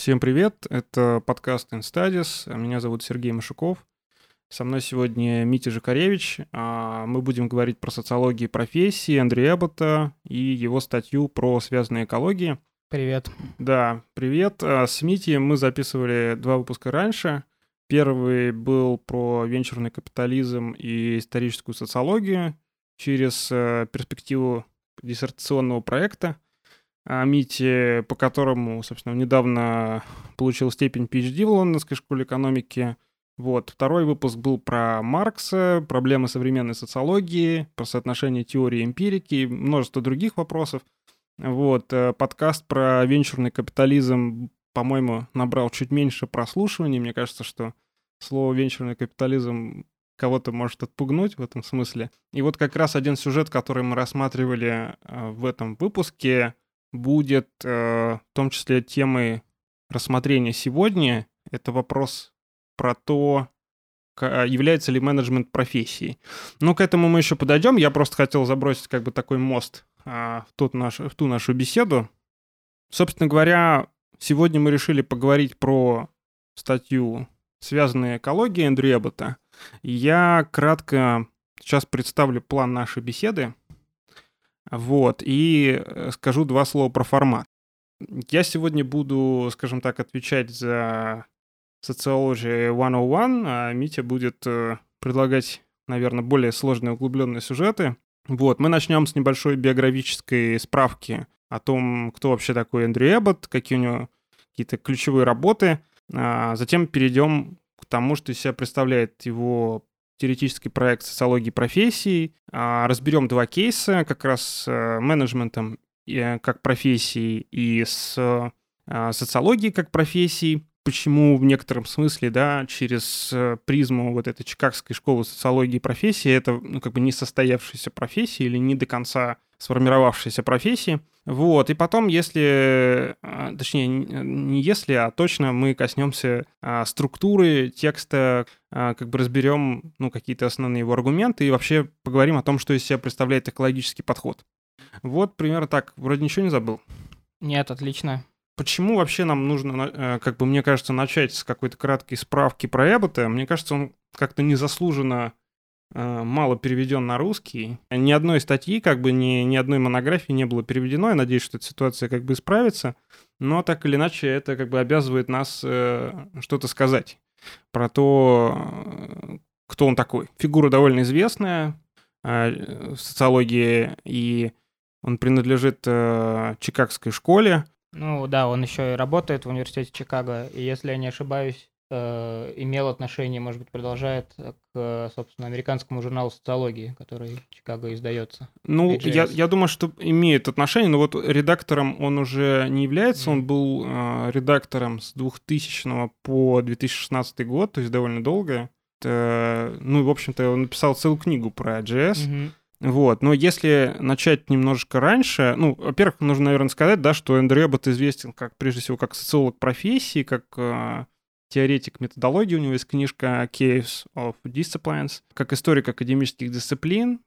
Всем привет, это подкаст InStudies, меня зовут Сергей Машуков. Со мной сегодня Митя Жакаревич. А, мы будем говорить про социологию профессии Андрея Эббота и его статью про связанные экологии. Привет. Да, привет. А, с Мити мы записывали два выпуска раньше. Первый был про венчурный капитализм и историческую социологию через э, перспективу диссертационного проекта а, Мити, по которому, собственно, недавно получил степень PhD в Лондонской школе экономики. Вот. Второй выпуск был про Маркса, проблемы современной социологии, про соотношение теории и эмпирики и множество других вопросов. Вот. Э, подкаст про венчурный капитализм, по-моему, набрал чуть меньше прослушиваний. Мне кажется, что слово «венчурный капитализм» кого-то может отпугнуть в этом смысле. И вот как раз один сюжет, который мы рассматривали э, в этом выпуске, будет э, в том числе темой рассмотрения сегодня. Это вопрос про то, является ли менеджмент профессией. Ну, к этому мы еще подойдем. Я просто хотел забросить как бы такой мост а, в, тот наш, в ту нашу беседу. Собственно говоря, сегодня мы решили поговорить про статью «Связанная экология» Эндрю Эббота. Я кратко сейчас представлю план нашей беседы. Вот, и э, скажу два слова про формат. Я сегодня буду, скажем так, отвечать за Sociology 101, а Митя будет э, предлагать, наверное, более сложные углубленные сюжеты. Вот, мы начнем с небольшой биографической справки о том, кто вообще такой Эндрю Эббот, какие у него какие-то ключевые работы. А затем перейдем к тому, что из себя представляет его теоретический проект социологии профессий. А, разберем два кейса как раз с э, менеджментом э, как профессии и с э, социологией как профессией почему в некотором смысле, да, через призму вот этой Чикагской школы социологии и профессии это, ну, как бы не состоявшаяся профессия или не до конца сформировавшейся профессии. Вот, и потом, если, а, точнее, не если, а точно мы коснемся а, структуры текста, а, как бы разберем, ну, какие-то основные его аргументы и вообще поговорим о том, что из себя представляет экологический подход. Вот, примерно так. Вроде ничего не забыл. Нет, отлично. Почему вообще нам нужно, э, как бы, мне кажется, начать с какой-то краткой справки про Эббота? Мне кажется, он как-то незаслуженно Э, мало переведен на русский. Ни одной статьи, как бы ни, ни одной монографии не было переведено. Я надеюсь, что эта ситуация как бы исправится. Но так или иначе это как бы обязывает нас э, что-то сказать про то, э, кто он такой. Фигура довольно известная э, в социологии, и он принадлежит э, Чикагской школе. Ну да, он еще и работает в университете Чикаго, и если я не ошибаюсь, Э, имел отношение, может быть, продолжает к, собственно, американскому журналу социологии, который в Чикаго издается. Ну, я, я думаю, что имеет отношение, но вот редактором он уже не является, mm. он был э, редактором с 2000 по 2016 год, то есть довольно долго. Это, ну, в общем-то, он написал целую книгу про JS. Mm-hmm. Вот, но если начать немножечко раньше, ну, во-первых, нужно, наверное, сказать, да, что Эндрю Эббот известен как, прежде всего, как социолог профессии, как э, теоретик методологии, у него есть книжка Caves of Disciplines, как историк академических дисциплин.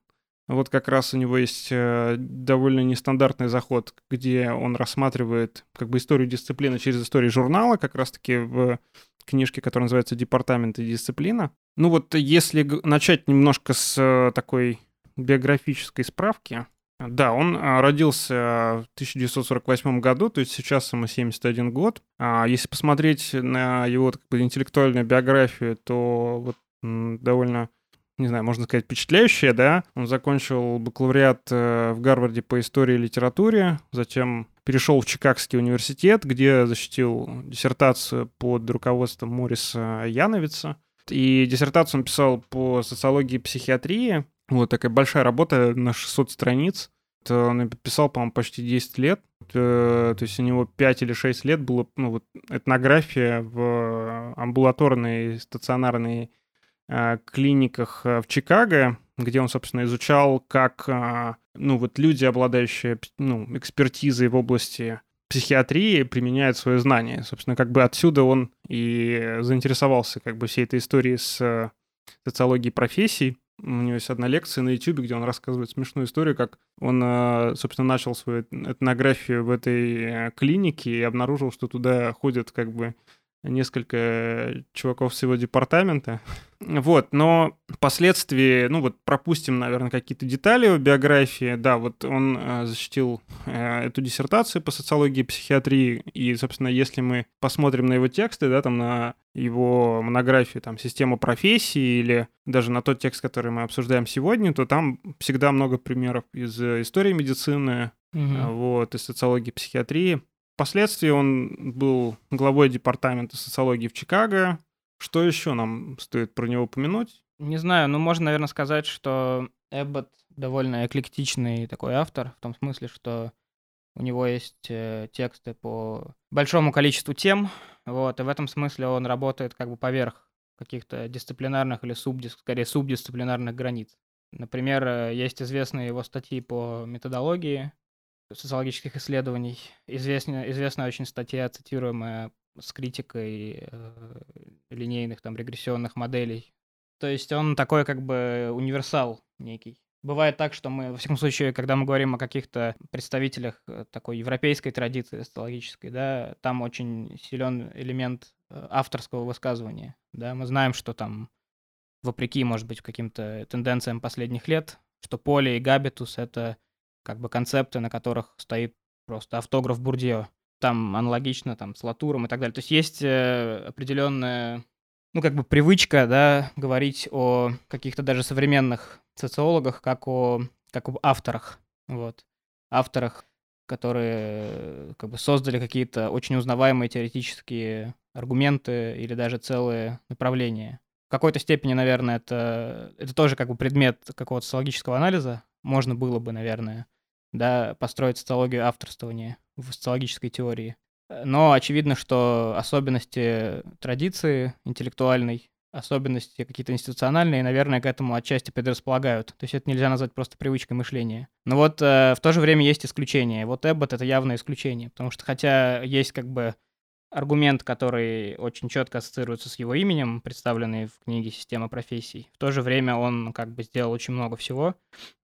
Вот как раз у него есть э, довольно нестандартный заход, где он рассматривает как бы историю дисциплины через историю журнала, как раз-таки в книжке, которая называется «Департамент и дисциплина». Ну вот если начать немножко с э, такой биографической справки, да, он а, родился в 1948 году, то есть сейчас ему 71 год. А если посмотреть на его как бы, интеллектуальную биографию, то вот довольно не знаю, можно сказать, впечатляющая, да. Он закончил бакалавриат э, в Гарварде по истории и литературе, затем перешел в Чикагский университет, где защитил диссертацию под руководством Мориса Яновица. И диссертацию он писал по социологии и психиатрии. Вот такая большая работа на 600 страниц. Он написал, по-моему, почти 10 лет. Э, то есть у него 5 или 6 лет было ну, вот, этнография в амбулаторной стационарной э, клиниках э, в Чикаго, где он, собственно, изучал, как ну, вот люди, обладающие ну, экспертизой в области психиатрии, применяют свои знания. Собственно, как бы отсюда он и заинтересовался как бы всей этой историей с социологией профессий. У него есть одна лекция на YouTube, где он рассказывает смешную историю, как он, э, собственно, начал свою этнографию в этой э, клинике и обнаружил, что туда ходят как бы несколько чуваков с его департамента. Вот, но впоследствии, ну вот пропустим, наверное, какие-то детали в биографии. Да, вот он э, защитил э, эту диссертацию по социологии и психиатрии, и, собственно, если мы посмотрим на его тексты, да, там на его монографию, там, «Система профессии» или даже на тот текст, который мы обсуждаем сегодня, то там всегда много примеров из истории медицины, угу. вот, из социологии психиатрии. Впоследствии он был главой департамента социологии в Чикаго. Что еще нам стоит про него упомянуть? Не знаю, ну можно, наверное, сказать, что Эббот довольно эклектичный такой автор, в том смысле, что у него есть э, тексты по большому количеству тем, вот, и в этом смысле он работает как бы поверх каких-то дисциплинарных или субдис, скорее субдисциплинарных границ. Например, э, есть известные его статьи по методологии, социологических исследований. Известна, известная очень статья, цитируемая с критикой э, линейных там регрессионных моделей. То есть он такой как бы универсал некий. Бывает так, что мы, во всяком случае, когда мы говорим о каких-то представителях э, такой европейской традиции социологической, да, там очень силен элемент э, авторского высказывания. Да, мы знаем, что там, вопреки, может быть, каким-то тенденциям последних лет, что поле и габитус — это как бы концепты, на которых стоит просто автограф Бурдье. Там аналогично там с Латуром и так далее. То есть есть э, определенная, ну, как бы привычка, да, говорить о каких-то даже современных социологах, как о, как об авторах, вот. Авторах, которые как бы создали какие-то очень узнаваемые теоретические аргументы или даже целые направления. В какой-то степени, наверное, это, это тоже как бы предмет какого-то социологического анализа, можно было бы, наверное, да, построить социологию авторствования в социологической теории. Но очевидно, что особенности традиции интеллектуальной, особенности какие-то институциональные, наверное, к этому отчасти предрасполагают. То есть это нельзя назвать просто привычкой мышления. Но вот э, в то же время есть исключения. Вот Эббот — это явное исключение, потому что хотя есть как бы аргумент, который очень четко ассоциируется с его именем, представленный в книге «Система профессий». В то же время он как бы сделал очень много всего,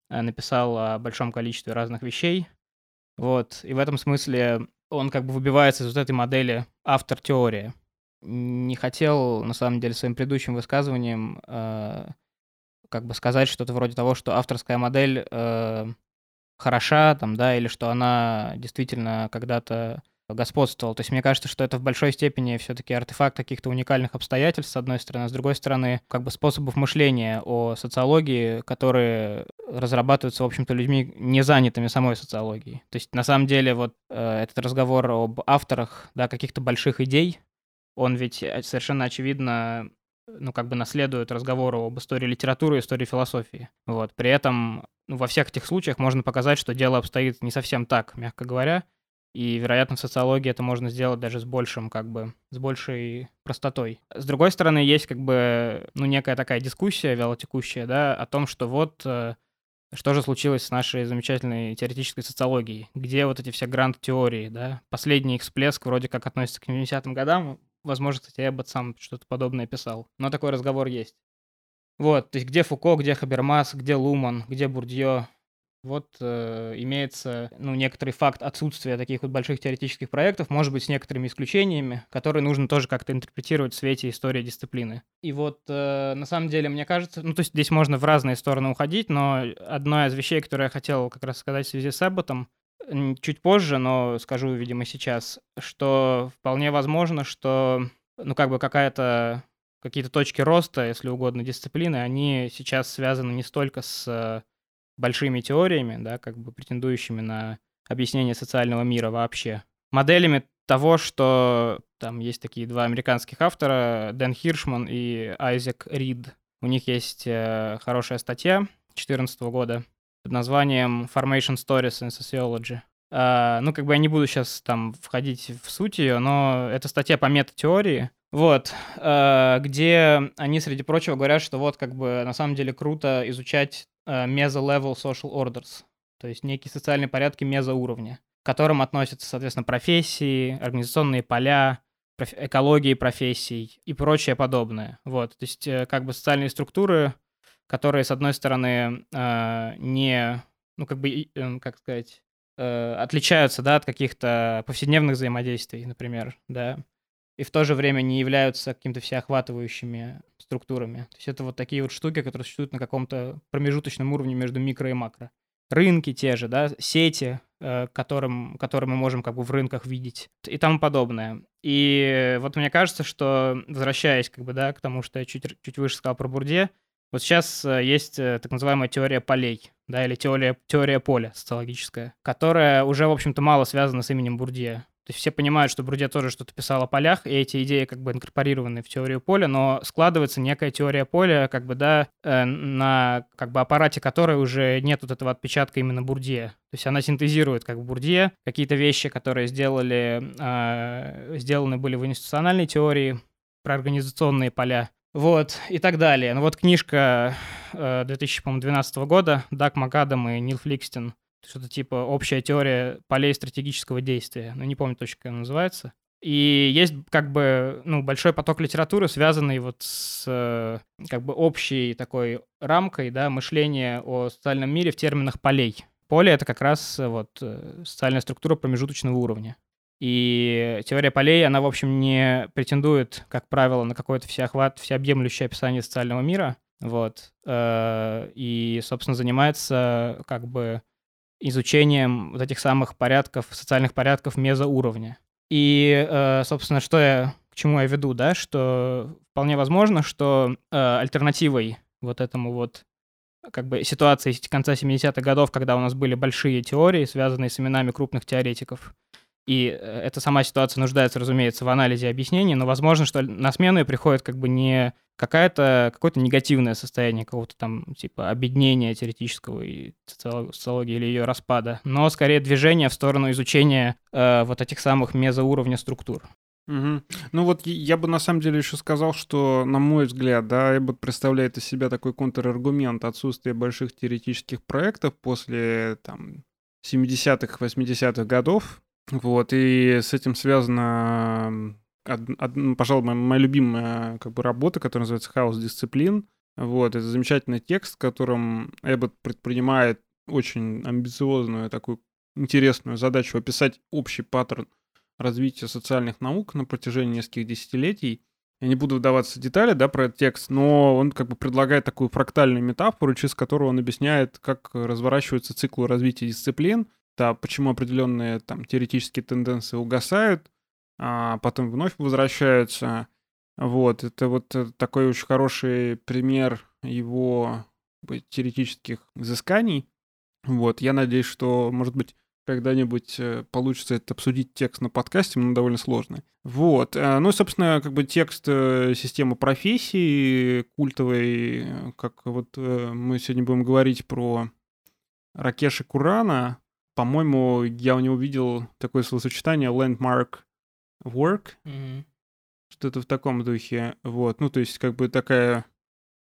Э, написал о большом количестве разных вещей. Вот. И в этом смысле он как бы выбивается из вот этой модели автор теории. Не хотел, на самом деле, своим предыдущим высказыванием э, как бы сказать что-то вроде того, что авторская модель э, хороша, там, да, или что она действительно когда-то господствовал. То есть мне кажется, что это в большой степени все-таки артефакт каких-то уникальных обстоятельств, с одной стороны, с другой стороны, как бы способов мышления о социологии, которые разрабатываются, в общем-то, людьми, не занятыми самой социологией. То есть на самом деле вот э, этот разговор об авторах, да, каких-то больших идей, он ведь э, совершенно очевидно ну, как бы наследует разговору об истории литературы и истории философии. Вот. При этом ну, во всех этих случаях можно показать, что дело обстоит не совсем так, мягко говоря, и, вероятно, в социологии это можно сделать даже с большим, как бы, с большей простотой. С другой стороны, есть как бы, ну, некая такая дискуссия вялотекущая, да, о том, что вот э, что же случилось с нашей замечательной теоретической социологией? Где вот эти все грант-теории, да? Последний их всплеск вроде как относится к 70-м годам. Возможно, кстати, Эббот сам что-то подобное писал. Но такой разговор есть. Вот, то есть где Фуко, где Хабермас, где Луман, где Бурдье, вот э, имеется ну, некоторый факт отсутствия таких вот больших теоретических проектов, может быть, с некоторыми исключениями, которые нужно тоже как-то интерпретировать в свете истории дисциплины. И вот э, на самом деле, мне кажется, ну то есть здесь можно в разные стороны уходить, но одна из вещей, которую я хотел как раз сказать в связи с Эбботом, чуть позже, но скажу, видимо, сейчас, что вполне возможно, что ну как бы какая-то какие-то точки роста, если угодно, дисциплины, они сейчас связаны не столько с большими теориями, да, как бы претендующими на объяснение социального мира вообще. Моделями того, что там есть такие два американских автора, Дэн Хиршман и Айзек Рид. У них есть э, хорошая статья 2014 года под названием Formation Stories in Sociology. Uh, ну, как бы я не буду сейчас там входить в суть ее, но это статья по метатеории, вот, uh, где они, среди прочего, говорят, что вот как бы на самом деле круто изучать мезо-level social orders, то есть некие социальные порядки мезоуровня, к которым относятся, соответственно, профессии, организационные поля, экологии профессий и прочее подобное. Вот, то есть э, как бы социальные структуры которые, с одной стороны, э, не, ну, как бы, э, как сказать, э, отличаются, да, от каких-то повседневных взаимодействий, например, да, и в то же время не являются какими-то всеохватывающими структурами. То есть это вот такие вот штуки, которые существуют на каком-то промежуточном уровне между микро и макро. Рынки те же, да, сети, э, которым, которые мы можем как бы в рынках видеть и тому подобное. И вот мне кажется, что, возвращаясь как бы, да, к тому, что я чуть, чуть выше сказал про Бурде, вот сейчас э, есть э, так называемая теория полей, да, или теория, теория поля социологическая, которая уже, в общем-то, мало связана с именем Бурдье. То есть все понимают, что Бурдье тоже что-то писал о полях, и эти идеи как бы инкорпорированы в теорию поля, но складывается некая теория поля, как бы, да, э, на как бы аппарате которой уже нет вот этого отпечатка именно Бурдье. То есть она синтезирует как Бурдье, какие-то вещи, которые сделали, э, сделаны были в институциональной теории про организационные поля, вот, и так далее. Ну вот книжка э, 2012 года, Дак Макадам и Нил Фликстин, что-то типа «Общая теория полей стратегического действия». Ну, не помню точно, как она называется. И есть как бы ну, большой поток литературы, связанный вот с э, как бы общей такой рамкой да, мышления о социальном мире в терминах полей. Поле — это как раз вот э, социальная структура промежуточного уровня. И теория полей, она, в общем, не претендует, как правило, на какой-то всеохват, всеобъемлющее описание социального мира, вот, э, и, собственно, занимается как бы изучением вот этих самых порядков, социальных порядков мезоуровня. И, э, собственно, что я, к чему я веду, да, что вполне возможно, что э, альтернативой вот этому вот как бы ситуации конца 70-х годов, когда у нас были большие теории, связанные с именами крупных теоретиков, и э, эта сама ситуация нуждается, разумеется, в анализе и объяснении, но возможно, что на смену приходит как бы не какое-то негативное состояние какого-то там типа объединения теоретического и социологии или ее распада, но скорее движение в сторону изучения э, вот этих самых мезоуровня структур. Угу. Ну вот я бы на самом деле еще сказал, что, на мой взгляд, да, Эббот представляет из себя такой контраргумент отсутствия больших теоретических проектов после там 70-х, 80-х годов, вот, и с этим ну, пожалуй, моя, моя любимая как бы, работа, которая называется «Хаос дисциплин». Вот, это замечательный текст, в котором Эббот предпринимает очень амбициозную такую интересную задачу описать общий паттерн развития социальных наук на протяжении нескольких десятилетий. Я не буду вдаваться в детали, да, про этот текст, но он как бы предлагает такую фрактальную метафору, через которую он объясняет, как разворачиваются циклы развития дисциплин — да, почему определенные там теоретические тенденции угасают, а потом вновь возвращаются. Вот, это вот э, такой очень хороший пример его теоретических изысканий. Вот, я надеюсь, что, может быть, когда-нибудь э, получится это обсудить текст на подкасте, но довольно сложный. Вот. Э, ну, собственно, как бы текст системы профессии культовой, как вот мы сегодня будем говорить про Ракеши Курана, по-моему, я у него видел такое словосочетание landmark work, mm-hmm. что-то в таком духе. Вот, ну, то есть, как бы такая,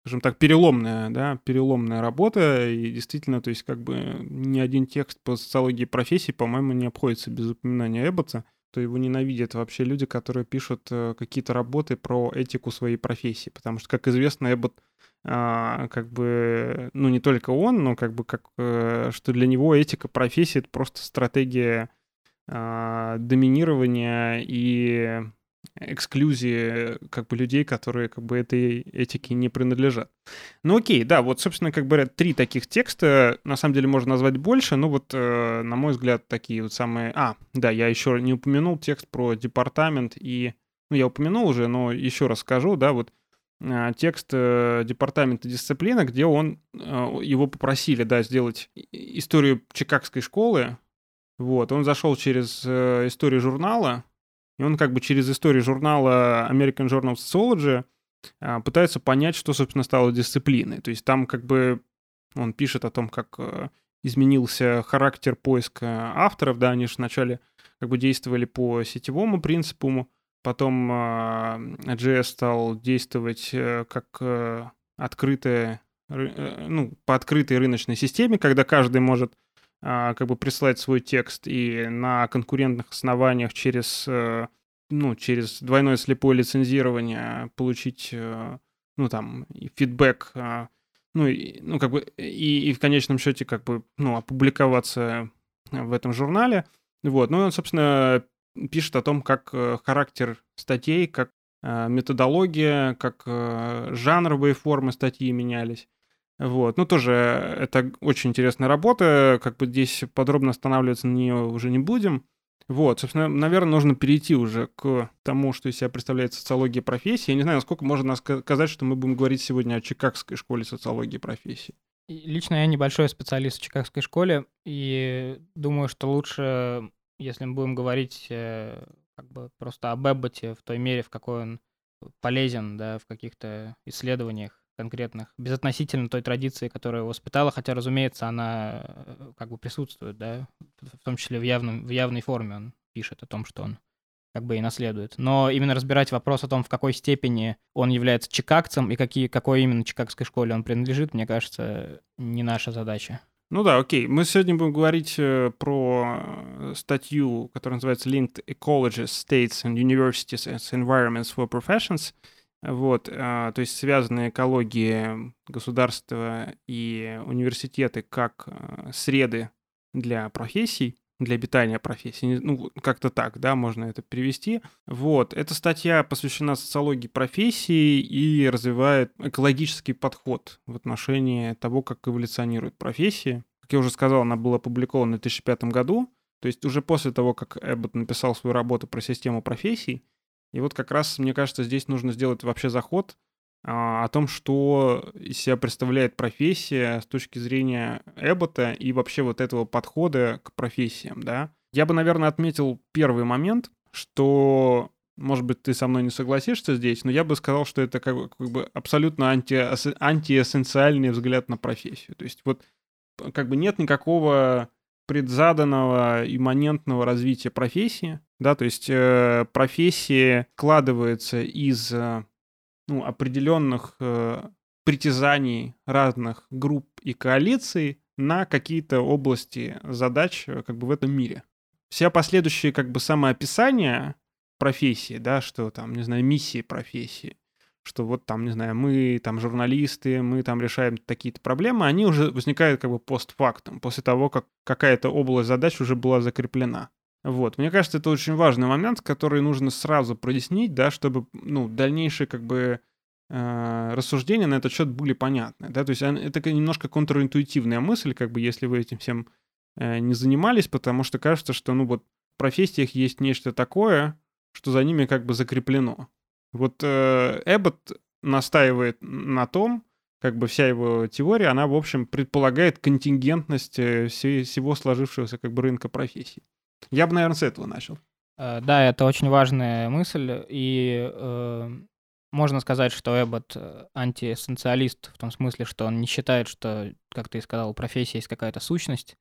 скажем так, переломная, да, переломная работа, и действительно, то есть, как бы ни один текст по социологии профессии, по-моему, не обходится без упоминания Эббота, то его ненавидят вообще люди, которые пишут э, какие-то работы про этику своей профессии, потому что, как известно, Эббот а, как бы, ну, не только он, но как бы, как, э, что для него этика профессии — это просто стратегия доминирования и эксклюзии как бы людей, которые как бы этой этике не принадлежат. Ну окей, да, вот, собственно, как бы три таких текста, на самом деле можно назвать больше, но вот, э, на мой взгляд, такие вот самые... А, да, я еще не упомянул текст про департамент и... Ну, я упомянул уже, но еще раз скажу, да, вот а, текст э, департамента дисциплины, где он, э, его попросили, да, сделать историю Чикагской школы. Вот, он зашел через э, историю журнала, и он как бы через историю журнала American Journal of Sociology а, пытается понять, что, собственно, стало дисциплиной. То есть там как бы он пишет о том, как изменился характер поиска авторов, да, они же вначале как бы действовали по сетевому принципу, Потом JS а, стал действовать э, как э, открытая, э, ну, по открытой рыночной системе, когда каждый может как бы прислать свой текст и на конкурентных основаниях через, ну, через двойное слепое лицензирование получить, ну, там, фидбэк ну, и, ну как бы, и, и в конечном счете, как бы, ну, опубликоваться в этом журнале. Вот, ну, он, собственно, пишет о том, как э, характер статей, как э, методология, как э, жанровые формы статьи менялись. Вот, ну тоже это очень интересная работа, как бы здесь подробно останавливаться на нее уже не будем. Вот, собственно, наверное, нужно перейти уже к тому, что из себя представляет социология профессии. Я не знаю, насколько можно сказать, что мы будем говорить сегодня о Чикагской школе социологии профессии. Лично я небольшой специалист в Чикагской школе, и думаю, что лучше, если мы будем говорить э, как бы просто об Эбботе в той мере, в какой он полезен, да, в каких-то исследованиях конкретных, безотносительно той традиции, которая его воспитала, хотя, разумеется, она э, как бы присутствует, да, в том числе в, явном, в явной форме он пишет о том, что он как бы и наследует. Но именно разбирать вопрос о том, в какой степени он является чикагцем и какие, какой именно чикагской школе он принадлежит, мне кажется, не наша задача. Ну да, окей. Мы сегодня будем говорить э, про статью, которая называется Linked Ecologies, States and Universities as Environments for Professions — вот, а, то есть связанные экологии государства и университеты как а, среды для профессий, для обитания профессий. Ну, как-то так, да, можно это перевести. Вот, эта статья посвящена социологии профессий и развивает экологический подход в отношении того, как эволюционируют профессии. Как я уже сказал, она была опубликована в 2005 году, то есть уже после того, как Эббот написал свою работу про систему профессий, и вот как раз, мне кажется, здесь нужно сделать вообще заход а, о том, что из себя представляет профессия с точки зрения Эббота и вообще вот этого подхода к профессиям, да. Я бы, наверное, отметил первый момент, что, может быть, ты со мной не согласишься здесь, но я бы сказал, что это как бы, как бы абсолютно анти, антиэссенциальный взгляд на профессию. То есть вот как бы нет никакого предзаданного имманентного развития профессии, да, то есть э, профессия складывается из э, ну, определенных э, притязаний разных групп и коалиций на какие-то области задач э, как бы в этом мире. Все последующие как бы самоописания профессии, да, что там, не знаю, миссии профессии, что вот там, не знаю, мы там журналисты, мы там решаем такие-то проблемы, они уже возникают как бы постфактум, после того, как какая-то область задач уже была закреплена. Вот, мне кажется, это очень важный момент, который нужно сразу прояснить, да, чтобы, ну, дальнейшие как бы э, рассуждения на этот счет были понятны, да, то есть это немножко контринтуитивная мысль, как бы, если вы этим всем э, не занимались, потому что кажется, что, ну, вот в профессиях есть нечто такое, что за ними как бы закреплено. Вот э, Эббот настаивает на том, как бы вся его теория, она, в общем, предполагает контингентность э, всего сложившегося как бы рынка профессий. Я бы, наверное, с этого начал. Э, да, это очень важная мысль, и э, можно сказать, что Эббот э, антиэссенциалист в том смысле, что он не считает, что, как ты и сказал, профессия есть какая-то сущность,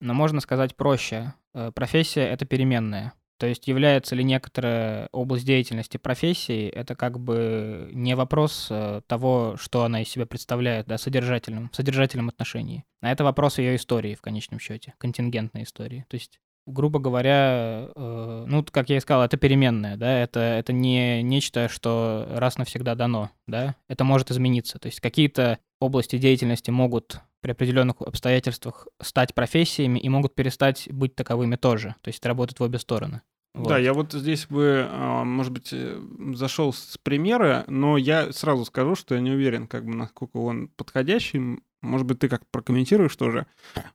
но можно сказать проще. Профессия — это переменная. То есть является ли некоторая область деятельности профессией, это как бы не вопрос э, того, что она из себя представляет, да, содержательном, в содержательном отношении. А это вопрос ее истории в конечном счете, контингентной истории. То есть грубо говоря, э, ну, как я и сказал, это переменное, да, это, это не нечто, что раз навсегда дано, да, это может измениться. То есть какие-то области деятельности могут при определенных обстоятельствах стать профессиями и могут перестать быть таковыми тоже. То есть это работает в обе стороны. Вот. Да, я вот здесь бы, а, может быть, э, зашел с примера, но я сразу скажу, что я не уверен, как бы, насколько он подходящий. Может быть, ты как прокомментируешь тоже.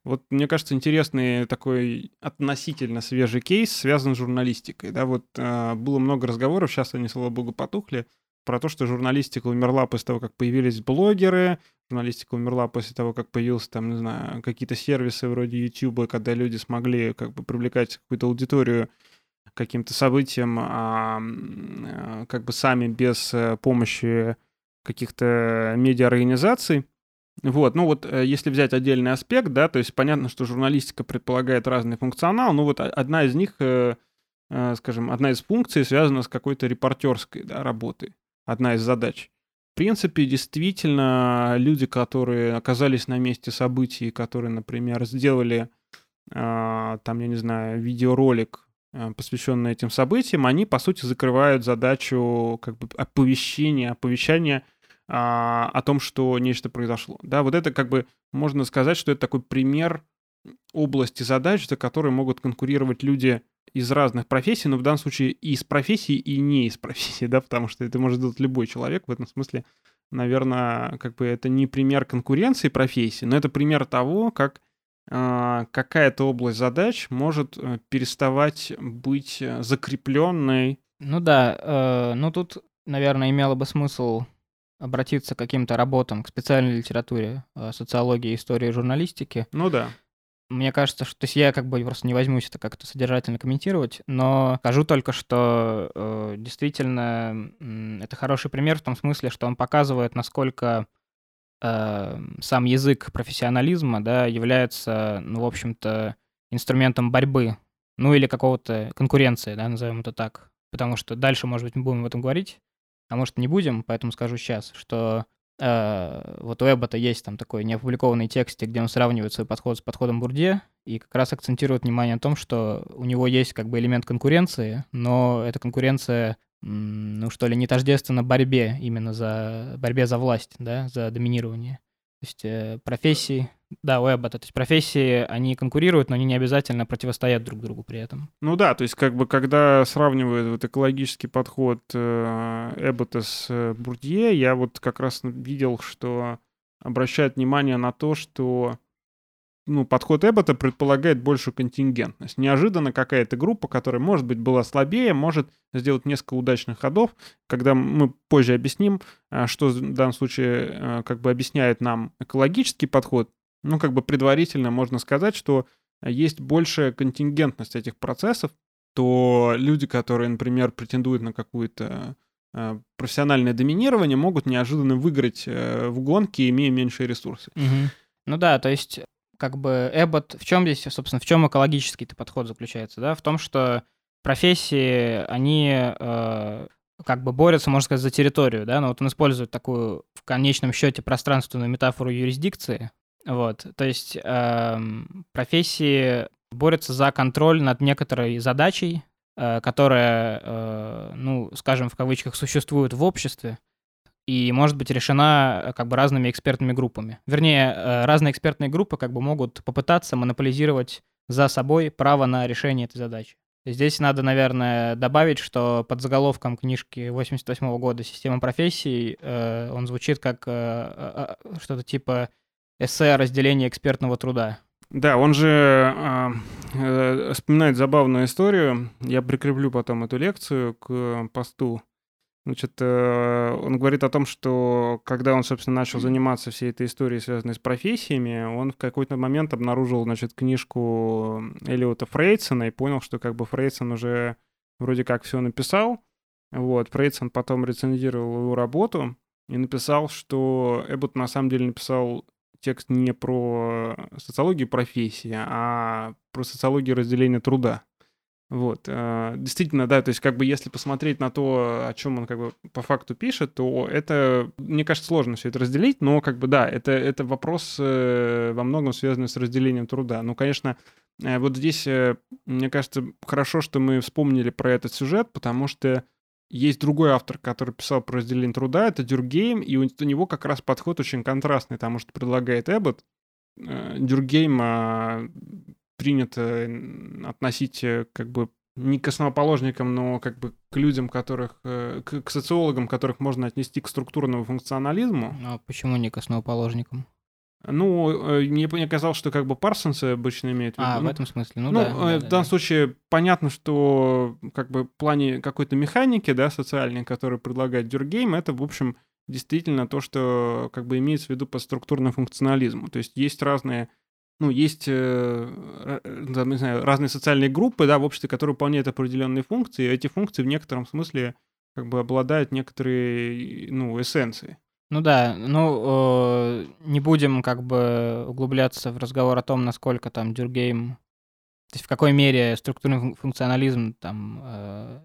Вот мне кажется, интересный такой относительно свежий кейс связан с журналистикой. Да, вот э, было много разговоров, сейчас они, слава богу, потухли, про то, что журналистика умерла после того, как появились блогеры, журналистика умерла после того, как появился там, не знаю, какие-то сервисы вроде YouTube, когда люди смогли как бы привлекать какую-то аудиторию каким-то событиям, а, а, как бы сами без э, помощи каких-то медиаорганизаций. Вот, ну вот э, если взять отдельный аспект, да, то есть понятно, что журналистика предполагает разный функционал, но вот одна из них, э, скажем, одна из функций связана с какой-то репортерской да, работой, одна из задач. В принципе, действительно, люди, которые оказались на месте событий, которые, например, сделали, там, я не знаю, видеоролик Э, посвященные этим событиям, они, по сути, закрывают задачу как бы оповещения, оповещания а, о том, что нечто произошло. Да, вот это как бы можно сказать, что это такой пример области задач, за которые могут конкурировать люди из разных профессий, но в данном случае и из профессии, и не из профессии, да, потому что это может делать любой человек. В этом смысле, наверное, как бы это не пример конкуренции профессии, но это пример того, как э, какая-то область задач может э, переставать быть э, закрепленной. Ну да, э, ну тут, наверное, имело бы смысл обратиться к каким-то работам, к специальной литературе, э, социологии, истории, журналистики. Ну да. Мне кажется, что то есть я как бы просто не возьмусь это как-то содержательно комментировать, но скажу только, что э, действительно э, это хороший пример в том смысле, что он показывает, насколько э, сам язык профессионализма, да, является, ну, в общем-то, инструментом борьбы, ну или какого-то конкуренции, да, назовем это так. Потому что дальше, может быть, мы будем об этом говорить, а может, не будем, поэтому скажу сейчас, что Э, вот у Эббота есть там такой неопубликованный текст, где он сравнивает свой подход с подходом Бурде, и как раз акцентирует внимание на том, что у него есть как бы элемент конкуренции, но эта конкуренция, ну что ли, не тождественна борьбе именно за борьбе за власть, да, за доминирование. То есть э, профессии, да, у Эббота, то есть профессии, они конкурируют, но они не обязательно противостоят друг другу при этом. Ну да, то есть как бы когда сравнивают вот экологический подход э, Эббота с э, Бурдье, я вот как раз видел, что обращает внимание на то, что ну, подход Эббота предполагает большую контингентность. Неожиданно какая-то группа, которая, может быть, была слабее, может сделать несколько удачных ходов, когда мы позже объясним, а, что в данном случае как бы объясняет нам экологический подход. Ну, как бы предварительно можно сказать, что есть большая контингентность этих процессов, то люди, которые, например, претендуют на какую-то а, профессиональное доминирование, могут неожиданно выиграть э, в гонке, имея меньшие ресурсы. Угу. Ну да, то есть как бы Эббот, в чем здесь, собственно, в чем экологический подход заключается, да, в том, что профессии, они э, как бы борются, можно сказать, за территорию, да, но вот он использует такую в конечном счете пространственную метафору юрисдикции, вот, то есть э, профессии борются за контроль над некоторой задачей, э, которая, э, ну, скажем, в кавычках, существует в обществе, и может быть решена э, как бы разными экспертными группами. Вернее, э, разные экспертные группы как бы могут попытаться монополизировать за собой право на решение этой задачи. Здесь надо, наверное, добавить, что под заголовком книжки 88 года «Система профессий» э, он звучит как э, э, что-то типа эссе о разделении экспертного труда. Да, он же э, э, вспоминает забавную историю. Я прикреплю потом эту лекцию к посту Значит, э, он говорит о том, что когда он, собственно, начал заниматься всей этой историей, связанной с профессиями, он в какой-то момент обнаружил, значит, книжку Элиота Фрейдсона и понял, что как бы Фрейдсон уже вроде как все написал. Вот, Фрейдсон потом рецензировал его работу и написал, что Эббот на самом деле написал текст не про социологию профессии, а про социологию разделения труда. Вот. Э, действительно, да, то есть как бы если посмотреть на то, о чем он как бы по факту пишет, то это, мне кажется, сложно все это разделить, но как бы да, это, это вопрос э, во многом связанный с разделением труда. Ну, конечно, э, вот здесь, мне кажется, хорошо, что мы вспомнили про этот сюжет, потому что есть другой автор, который писал про разделение труда, это Дюргейм, и у него как раз подход очень контрастный тому, что предлагает Эббот. Дюргейм а, принято относить э, как бы не к основоположникам, но как бы к людям, которых, э, к социологам, которых можно отнести к структурному функционализму. А почему не к основоположникам? Ну, э, мне, мне казалось, что как бы Парсонсы обычно имеют в виду. А, ну, в этом смысле, ну, ну да. в да, данном да. случае понятно, что как бы в плане какой-то механики, да, социальной, которую предлагает Дюргейм, это, в общем, действительно то, что как бы имеется в виду по структурному функционализму. То есть есть разные ну, есть, э, там, не знаю, разные социальные группы, да, в обществе, которые выполняют определенные функции, и эти функции в некотором смысле как бы обладают некоторой, ну, эссенцией. Ну да, ну, э, не будем как бы углубляться в разговор о том, насколько там Дюргейм, то есть в какой мере структурный функционализм там э,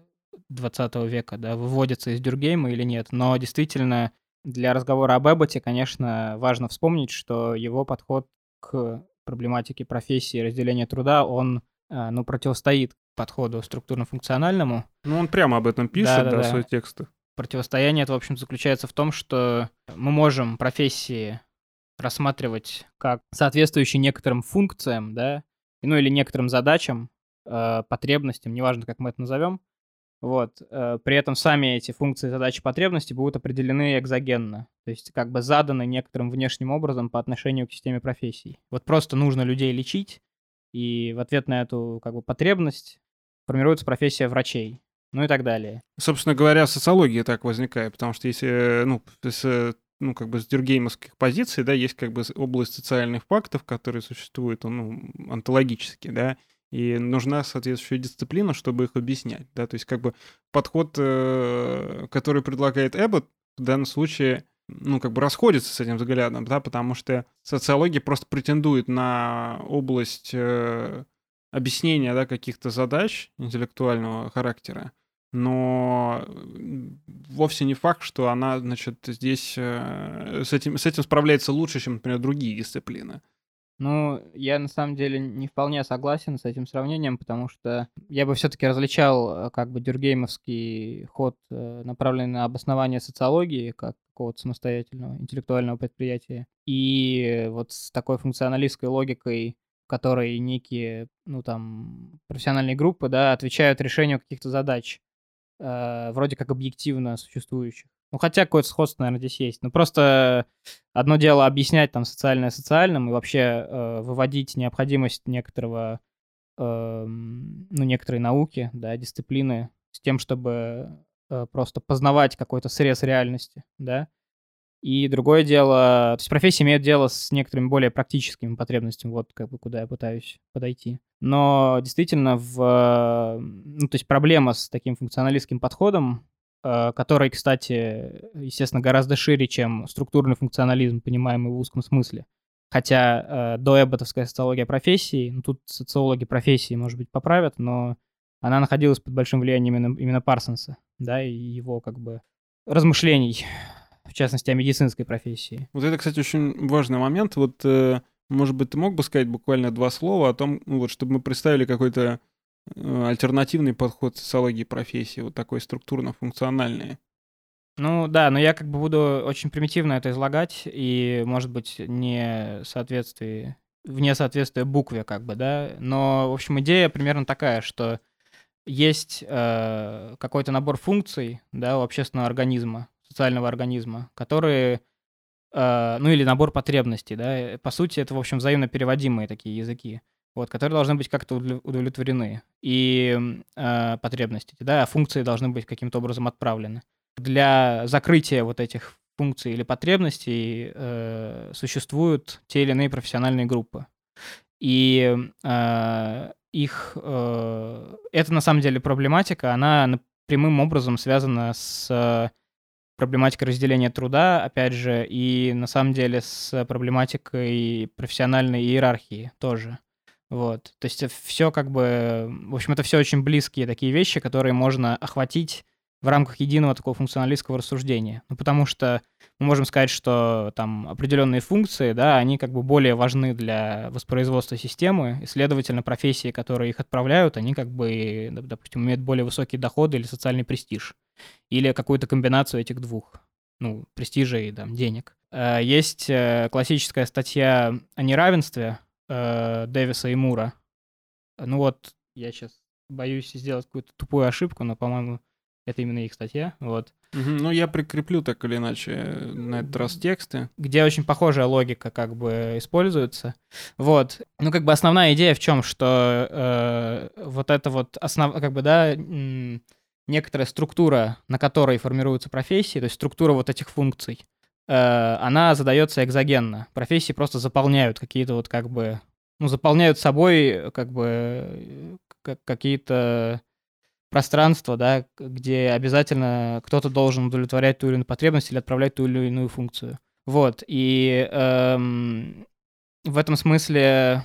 20 века, да, выводится из Дюргейма или нет, но действительно для разговора об Эбботе, конечно, важно вспомнить, что его подход к проблематики профессии, разделения труда, он э, ну, противостоит подходу структурно-функциональному. Ну, он прямо об этом пишет, да, да, да, да. свои тексты. Противостояние это, в общем, заключается в том, что мы можем профессии рассматривать как соответствующие некоторым функциям, да, ну или некоторым задачам, э, потребностям, неважно, как мы это назовем. Вот. Э, при этом сами эти функции, задачи, потребности будут определены экзогенно, то есть как бы заданы некоторым внешним образом по отношению к системе профессий. Вот просто нужно людей лечить, и в ответ на эту как бы потребность формируется профессия врачей, ну и так далее. Собственно говоря, социология так возникает, потому что если, ну, с, ну, как бы с дюргеймовских позиций, да, есть как бы область социальных фактов, которые существуют, ну, онтологически, да, и нужна соответствующая дисциплина, чтобы их объяснять, да, то есть как бы подход, э, который предлагает Эббот, в данном случае, ну, как бы расходится с этим взглядом, да, потому что социология просто претендует на область э, объяснения, да, каких-то задач интеллектуального характера, но вовсе не факт, что она, значит, здесь э, с этим, с этим справляется лучше, чем, например, другие дисциплины. Ну, я на самом деле не вполне согласен с этим сравнением, потому что я бы все-таки различал э, как бы дюргеймовский ход, э, направленный на обоснование социологии, как какого-то самостоятельного интеллектуального предприятия, и вот с такой функционалистской логикой, которой некие, ну там, профессиональные группы, да, отвечают решению каких-то задач, э, вроде как объективно существующих. Ну, хотя какое-то сходство, наверное, здесь есть. Ну, просто одно дело объяснять там социальное социальным и вообще э, выводить необходимость некоторого, э, ну, некоторой науки, да, дисциплины с тем, чтобы э, просто познавать какой-то срез реальности, да. И другое дело, то есть профессия имеет дело с некоторыми более практическими потребностями, вот как бы куда я пытаюсь подойти. Но действительно в, ну, то есть проблема с таким функционалистским подходом Э, который, кстати, естественно, гораздо шире, чем структурный функционализм, понимаемый в узком смысле. Хотя э, до эбботовская социология профессии, ну тут социологи профессии, может быть, поправят, но она находилась под большим влиянием именно, именно Парсонса, да, и его как бы размышлений, в частности, о медицинской профессии. Вот это, кстати, очень важный момент. Вот, э, может быть, ты мог бы сказать буквально два слова о том, ну, вот, чтобы мы представили какой-то Э, альтернативный подход социологии профессии, вот такой структурно-функциональный. Ну да, но я как бы буду очень примитивно это излагать, и, может быть, не соответствии, вне соответствия букве, как бы, да. Но, в общем, идея примерно такая, что есть э, какой-то набор функций, да, у общественного организма, социального организма, которые, э, ну или набор потребностей, да. По сути, это, в общем, взаимно переводимые такие языки вот, которые должны быть как-то удовлетворены. И э, потребности, да, функции должны быть каким-то образом отправлены. Для закрытия вот этих функций или потребностей э, существуют те или иные профессиональные группы. И э, их... Э, это на самом деле проблематика, она прямым образом связана с проблематикой разделения труда, опять же, и на самом деле с проблематикой профессиональной иерархии тоже. Вот. То есть все как бы... В общем, это все очень близкие такие вещи, которые можно охватить в рамках единого такого функционалистского рассуждения. Ну, потому что мы можем сказать, что там определенные функции, да, они как бы более важны для воспроизводства системы, и, следовательно, профессии, которые их отправляют, они как бы, допустим, имеют более высокие доходы или социальный престиж, или какую-то комбинацию этих двух, ну, престижа и там денег. Э, есть э, классическая статья о неравенстве, э, Дэвиса и Мура. Ну вот, я сейчас боюсь сделать какую-то тупую ошибку, но, по-моему, это именно их статья, вот. Угу, ну, я прикреплю так или иначе на этот раз тексты. Где очень похожая логика как бы используется. Вот. Ну, как бы основная идея в чем, что э, вот это вот основ... как бы, да, некоторая структура, на которой формируются профессии, то есть структура вот этих функций, Э, она задается экзогенно. Профессии просто заполняют какие-то вот как бы, ну, заполняют собой как бы какие-то пространства, да, где обязательно кто-то должен удовлетворять ту или иную потребность или отправлять ту или иную функцию. Вот, и эм, в этом смысле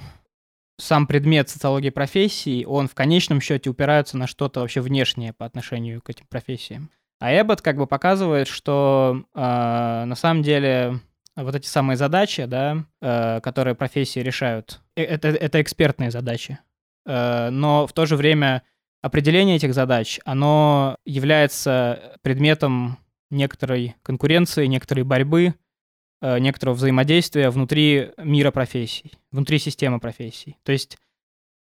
сам предмет социологии профессий, он в конечном счете упирается на что-то вообще внешнее по отношению к этим профессиям. А Эббот как бы показывает, что э, на самом деле вот эти самые задачи, да, э, которые профессии решают, э, это, это экспертные задачи. Э, но в то же время определение этих задач, оно является предметом некоторой конкуренции, некоторой борьбы, э, некоторого взаимодействия внутри мира профессий, внутри системы профессий. То есть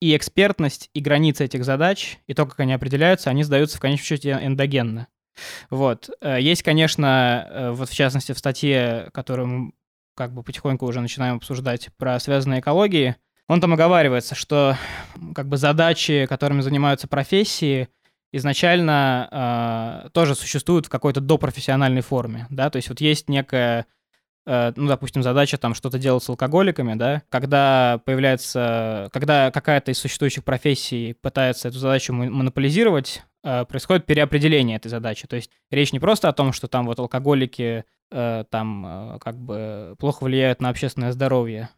и экспертность, и границы этих задач, и то, как они определяются, они сдаются в конечном счете эндогенно. Вот. Э, есть, конечно, э, вот в частности в статье, которую мы как бы потихоньку уже начинаем обсуждать про связанные экологии, он там оговаривается, что как бы задачи, которыми занимаются профессии, изначально э, тоже существуют в какой-то допрофессиональной форме, да, то есть вот есть некая Э, ну, допустим, задача там что-то делать с алкоголиками, да, когда появляется, когда какая-то из существующих профессий пытается эту задачу монополизировать, э, происходит переопределение этой задачи. То есть речь не просто о том, что там вот алкоголики там как бы плохо влияют на общественное здоровье,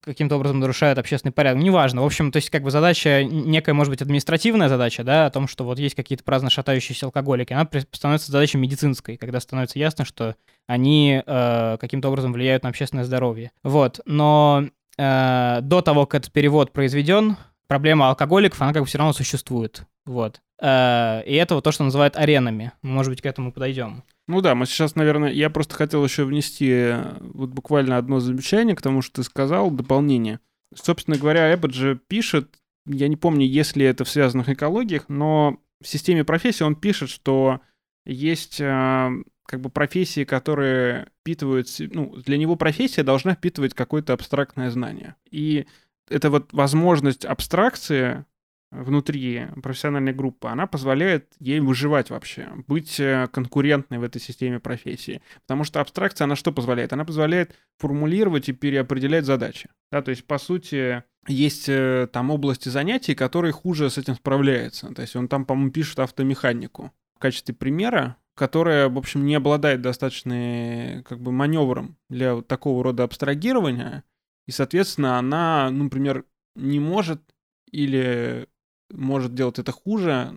каким-то образом нарушают общественный порядок. Неважно. В общем, то есть как бы задача, некая, может быть, административная задача, да, о том, что вот есть какие-то праздно шатающиеся алкоголики, она становится задачей медицинской, когда становится ясно, что они э, каким-то образом влияют на общественное здоровье. Вот. Но э, до того, как этот перевод произведен, проблема алкоголиков, она как бы все равно существует. Вот. Э, и это вот то, что называют аренами. Может быть, к этому подойдем. Ну да, мы сейчас, наверное, я просто хотел еще внести э, вот буквально одно замечание к тому, что ты сказал, дополнение. Собственно говоря, Эббот же пишет, я не помню, если это в связанных экологиях, но в системе профессий он пишет, что есть э, как бы профессии, которые впитывают, ну, для него профессия должна впитывать какое-то абстрактное знание. И это вот возможность абстракции внутри профессиональной группы, она позволяет ей выживать вообще, быть э, конкурентной в этой системе профессии. Потому что абстракция, она что позволяет? Она позволяет формулировать и переопределять задачи. Да, то есть, по сути, есть э, там области занятий, которые хуже с этим справляются. То есть он там, по-моему, пишет автомеханику. В качестве примера которая, в общем, не обладает достаточной как бы маневром для такого рода абстрагирования, и, соответственно, она, ну, например, не может или может делать это хуже,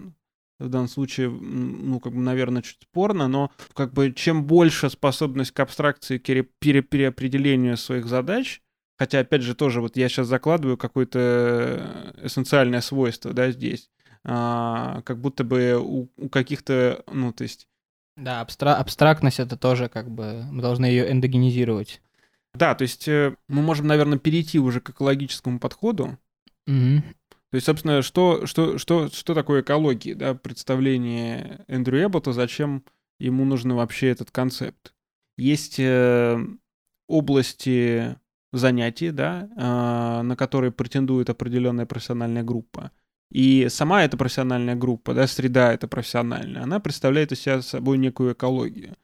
в данном случае, ну, как бы, наверное, чуть спорно, но как бы чем больше способность к абстракции, к пере переопределению своих задач, хотя, опять же, тоже вот я сейчас закладываю какое-то эссенциальное свойство, да, здесь, а, как будто бы у, у каких-то, ну, то есть да, абстра- абстрактность это тоже как бы мы должны ее эндогенизировать. Да, то есть э, мы можем, наверное, перейти уже к экологическому подходу. Угу. То есть, собственно, что, что, что, что такое экология, да, представление Эндрю Эббота, зачем ему нужен вообще этот концепт. Есть э, области занятий, да, э, на которые претендует определенная профессиональная группа. И сама эта профессиональная группа, да, среда эта профессиональная, она представляет из себя собой некую экологию.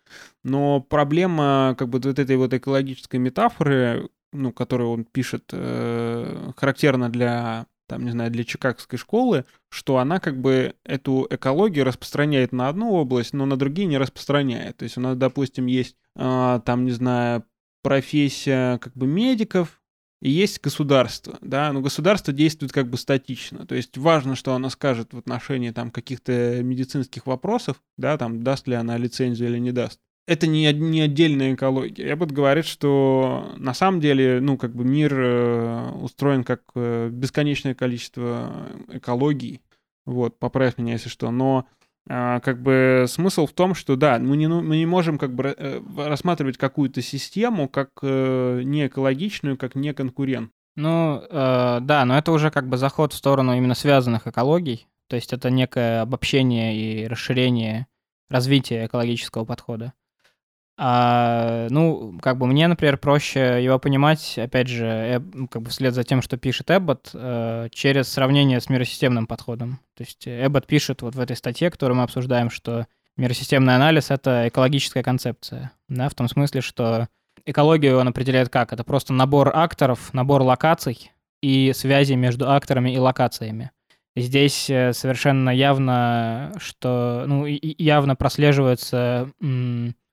Но проблема как бы вот этой вот экологической метафоры, ну, которую он пишет, э, характерна для там, не знаю, для чикагской школы, что она как бы эту экологию распространяет на одну область, но на другие не распространяет. То есть у нас, допустим, есть э, там, не знаю, профессия как бы медиков, и есть государство, да, но государство действует как бы статично, то есть важно, что оно скажет в отношении там каких-то медицинских вопросов, да, там даст ли она лицензию или не даст. Это не, не отдельная экология. Я бы говорит, что на самом деле, ну, как бы мир э, устроен как э, бесконечное количество экологий. Вот, поправь меня, если что. Но как бы смысл в том, что да, мы не, ну, мы не можем как бы э, рассматривать какую-то систему как э, не экологичную, как не конкурент. Ну, э, да, но это уже как бы заход в сторону именно связанных экологий. То есть это некое обобщение и расширение развития экологического подхода. А, ну, как бы мне, например, проще его понимать, опять же, э, как бы вслед за тем, что пишет Эббот, э, через сравнение с миросистемным подходом. То есть Эббот пишет вот в этой статье, которую мы обсуждаем, что миросистемный анализ — это экологическая концепция, да, в том смысле, что экологию он определяет как? Это просто набор акторов, набор локаций и связи между акторами и локациями. Здесь э, совершенно явно, что, ну, явно прослеживается Э,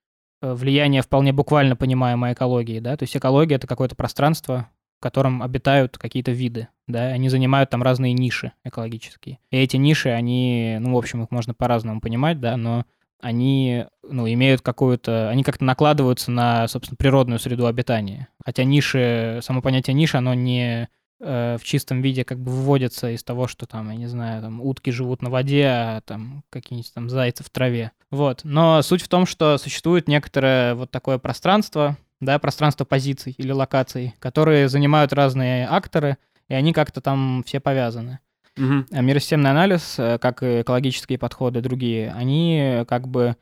влияние вполне буквально понимаемой экологии, да, то есть экология — это какое-то пространство, в котором обитают какие-то виды, да, они занимают там разные ниши экологические. И эти ниши, они, ну, в общем, их можно по-разному понимать, да, но они, ну, имеют какую-то, они как-то накладываются на, собственно, природную среду обитания. Хотя ниши, само понятие ниши, оно не, э, в чистом виде как бы выводятся из того, что там, я не знаю, там утки живут на воде, а там какие-нибудь там зайцы в траве. Вот. Но суть в том, что существует некоторое вот такое пространство, да, пространство позиций или локаций, которые занимают разные акторы, и они как-то там все повязаны. Мгм. А Миросистемный анализ, э, как и экологические подходы другие, они как бы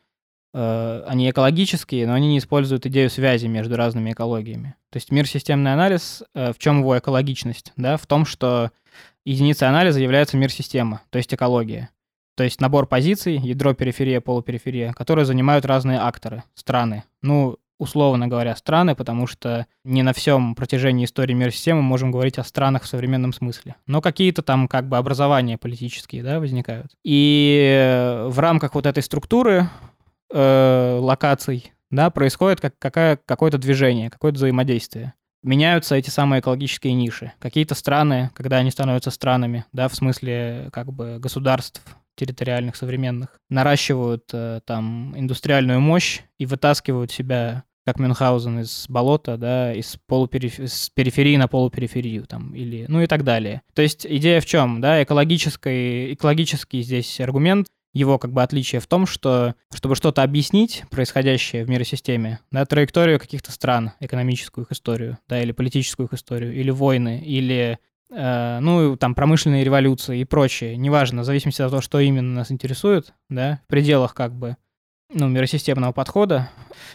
э, они экологические, но они не используют идею связи между разными экологиями. То есть мир системный анализ, э, в чем его экологичность? Да? В том, что единицей анализа является мир система, то есть экология. То есть набор позиций, ядро, периферия, полупериферия, которые занимают разные акторы, страны. Ну, условно говоря, страны, потому что не на всем протяжении истории мира системы можем говорить о странах в современном смысле. Но какие-то там как бы образования политические да, возникают. И в рамках вот этой структуры э, локаций да, происходит как, какая, какое-то движение, какое-то взаимодействие. Меняются эти самые экологические ниши. Какие-то страны, когда они становятся странами, да, в смысле как бы государств территориальных, современных, наращивают э, там индустриальную мощь и вытаскивают себя как Мюнхгаузен из болота, да, из, полупериф... из периферии на полупериферию, там, или, ну и так далее. То есть идея в чем, да, экологический, экологический здесь аргумент, его как бы отличие в том, что чтобы что-то объяснить, происходящее в миросистеме, да, траекторию каких-то стран, экономическую их историю, да, или политическую их историю, или войны, или ну, там, промышленные революции и прочее, неважно, в зависимости от того, что именно нас интересует, да, в пределах как бы ну, миросистемного подхода.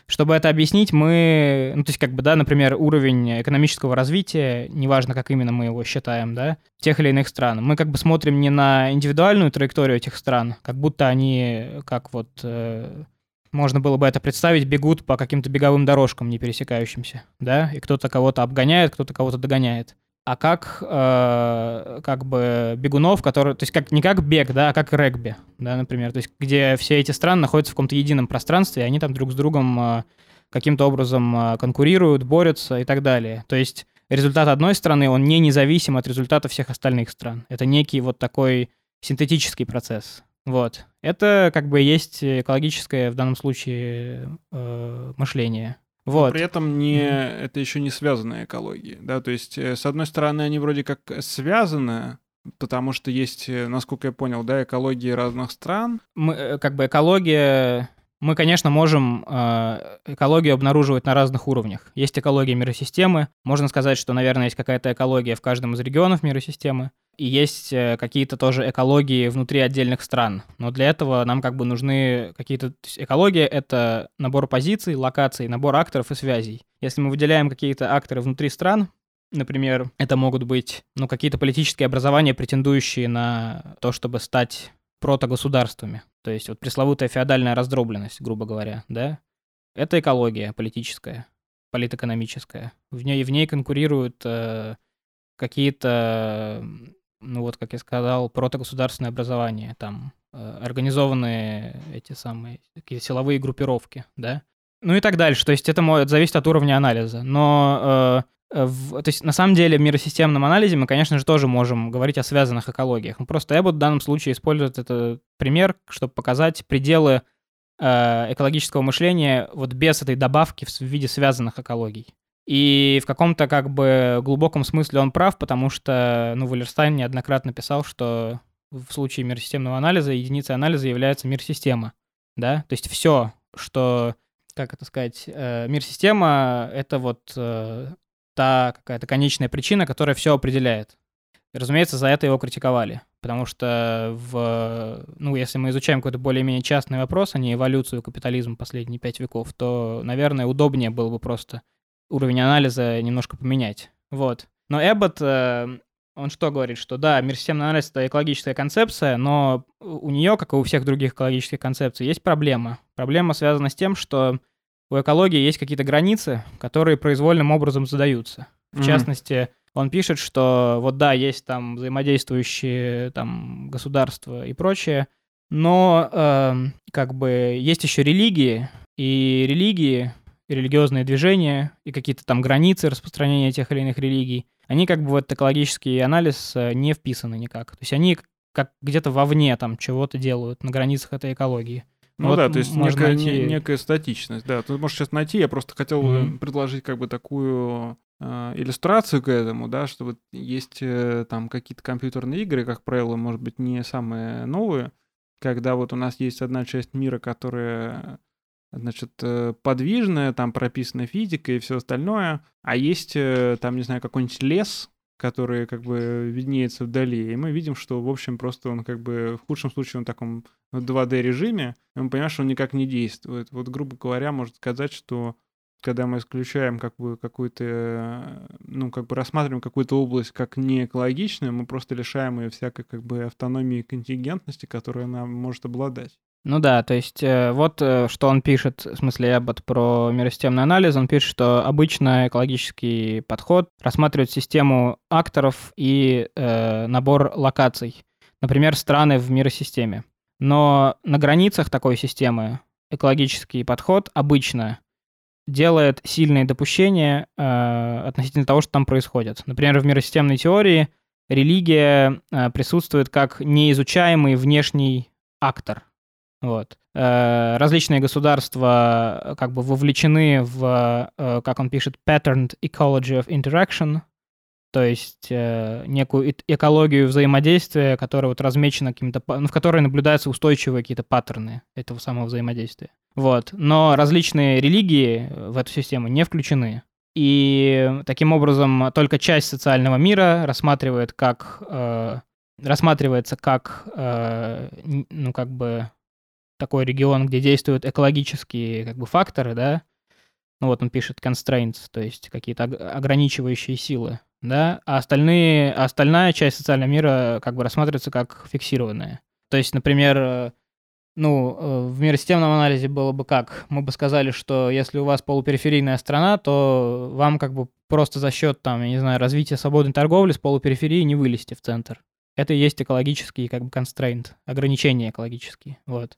Чтобы это объяснить, мы, ну, то есть, как бы, да, например, уровень экономического развития, неважно, как именно мы его считаем, да, тех или иных стран, мы как бы смотрим не на индивидуальную траекторию этих стран, как будто они, как вот, э, можно было бы это представить, бегут по каким-то беговым дорожкам, не пересекающимся, да, и кто-то кого-то обгоняет, кто-то кого-то догоняет а как э, как бы бегунов, которые, то есть как не как бег, да, а как регби, да, например, то есть где все эти страны находятся в каком-то едином пространстве, и они там друг с другом э, каким-то образом э, конкурируют, борются и так далее. То есть результат одной страны, он не независим от результата всех остальных стран. Это некий вот такой синтетический процесс. Вот. Это как бы есть экологическое в данном случае э, мышление. Вот. Но при этом не, это еще не связанная экология, да, то есть э, с одной стороны они вроде как связаны, потому что есть, э, насколько я понял, да, экологии разных стран. Мы, э, как бы экология, мы, конечно, можем э, экологию обнаруживать на разных уровнях. Есть экология миросистемы, можно сказать, что, наверное, есть какая-то экология в каждом из регионов миросистемы, и есть э, какие-то тоже экологии внутри отдельных стран. Но для этого нам как бы нужны какие-то... Экология — это набор позиций, локаций, набор акторов и связей. Если мы выделяем какие-то акторы внутри стран, например, это могут быть ну, какие-то политические образования, претендующие на то, чтобы стать протогосударствами. То есть вот пресловутая феодальная раздробленность, грубо говоря, да? Это экология политическая, политэкономическая. В ней, в ней конкурируют э, какие-то ну вот, как я сказал, протогосударственное образование, там э, организованные эти самые такие силовые группировки, да, ну и так дальше. То есть это может зависеть от уровня анализа. Но э, в, то есть на самом деле в миросистемном анализе мы, конечно же, тоже можем говорить о связанных экологиях. Ну, просто Эббот в данном случае использует этот пример, чтобы показать пределы э, экологического мышления вот без этой добавки в виде связанных экологий. И в каком-то как бы глубоком смысле он прав, потому что, ну, Валерстайн неоднократно писал, что в случае миросистемного анализа единицей анализа является мир-система, да, то есть все, что, как это сказать, э, мир-система — это вот э, та какая-то конечная причина, которая все определяет. И, разумеется, за это его критиковали, потому что, в, ну, если мы изучаем какой-то более-менее частный вопрос, а не эволюцию капитализма последние пять веков, то, наверное, удобнее было бы просто уровень анализа немножко поменять. Вот. Но Эббот, э, он что говорит, что да, мир-системный анализ — это экологическая концепция, но у нее, как и у всех других экологических концепций, есть проблема. Проблема связана с тем, что у экологии есть какие-то границы, которые произвольным образом задаются. В mm-hmm. частности, он пишет, что вот да, есть там взаимодействующие там государства и прочее, но э, как бы есть еще религии, и религии и религиозные движения, и какие-то там границы распространения тех или иных религий, они как бы в этот экологический анализ э, не вписаны никак. То есть они как где-то вовне там чего-то делают на границах этой экологии. Ну вот да, то есть некая, найти... некая статичность, да. Ты можешь сейчас найти, я просто хотел mm-hmm. предложить как бы такую э, иллюстрацию к этому, да, что вот есть э, там какие-то компьютерные игры, как правило, может быть, не самые новые, когда вот у нас есть одна часть мира, которая значит, э, подвижная, там прописана физика и все остальное, а есть э, там, не знаю, какой-нибудь лес, который как бы виднеется вдали, и мы видим, что, в общем, просто он как бы в худшем случае он в таком 2D режиме, и мы понимаем, что он никак не действует. Вот, грубо говоря, можно сказать, что когда мы исключаем как бы какую-то, ну, как бы рассматриваем какую-то область как не экологичную, мы просто лишаем ее всякой как бы автономии и контингентности, которую она может обладать. Ну да, то есть э, вот э, что он пишет, в смысле Эббот про миросистемный анализ, он пишет, что обычно экологический подход рассматривает систему акторов и э, набор локаций, например, страны в миросистеме. Но на границах такой системы экологический подход обычно делает сильные допущения э, относительно того, что там происходит. Например, в миросистемной теории религия э, присутствует как неизучаемый внешний актор. Вот. Э, различные государства э, как бы вовлечены в, э, как он пишет, patterned ecology of interaction, то есть некую экологию взаимодействия, которая вот размечена каким-то, ну, в которой наблюдаются устойчивые какие-то паттерны этого самого взаимодействия. Вот. Но различные религии в эту систему не включены. И таким образом только часть социального мира рассматривает как э, рассматривается как э, ну как бы такой регион, где действуют экологические как бы факторы, да. Ну вот он пишет constraints, то есть какие-то ограничивающие силы да, а остальные, остальная часть социального мира как бы рассматривается как фиксированная. То есть, например, э, ну, э, в миросистемном анализе было бы как? Мы бы сказали, что если у вас полупериферийная страна, то вам как бы просто за счет, там, я не знаю, развития свободной торговли с полупериферии не вылезти в центр. Это и есть экологический как бы constraint, ограничения экологические, вот.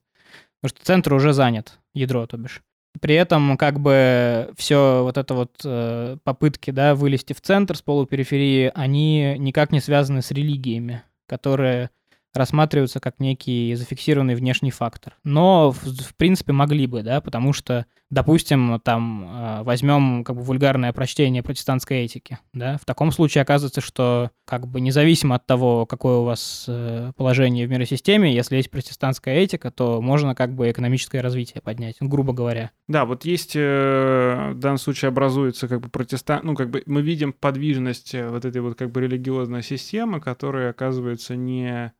Потому что центр уже занят, ядро, то бишь. При этом как бы все вот это вот э, попытки, да, вылезти в центр с полупериферии, они никак не связаны с религиями, которые рассматриваются как некий зафиксированный внешний фактор. Но, в, в принципе, могли бы, да, потому что, допустим, там э, возьмем как бы вульгарное прочтение протестантской этики, да, в таком случае оказывается, что как бы независимо от того, какое у вас э, положение в миросистеме, если есть протестантская этика, то можно как бы экономическое развитие поднять, грубо говоря. Да, вот есть э, в данном случае образуется как бы протестант, ну как бы мы видим подвижность вот этой вот как бы религиозной системы, которая оказывается не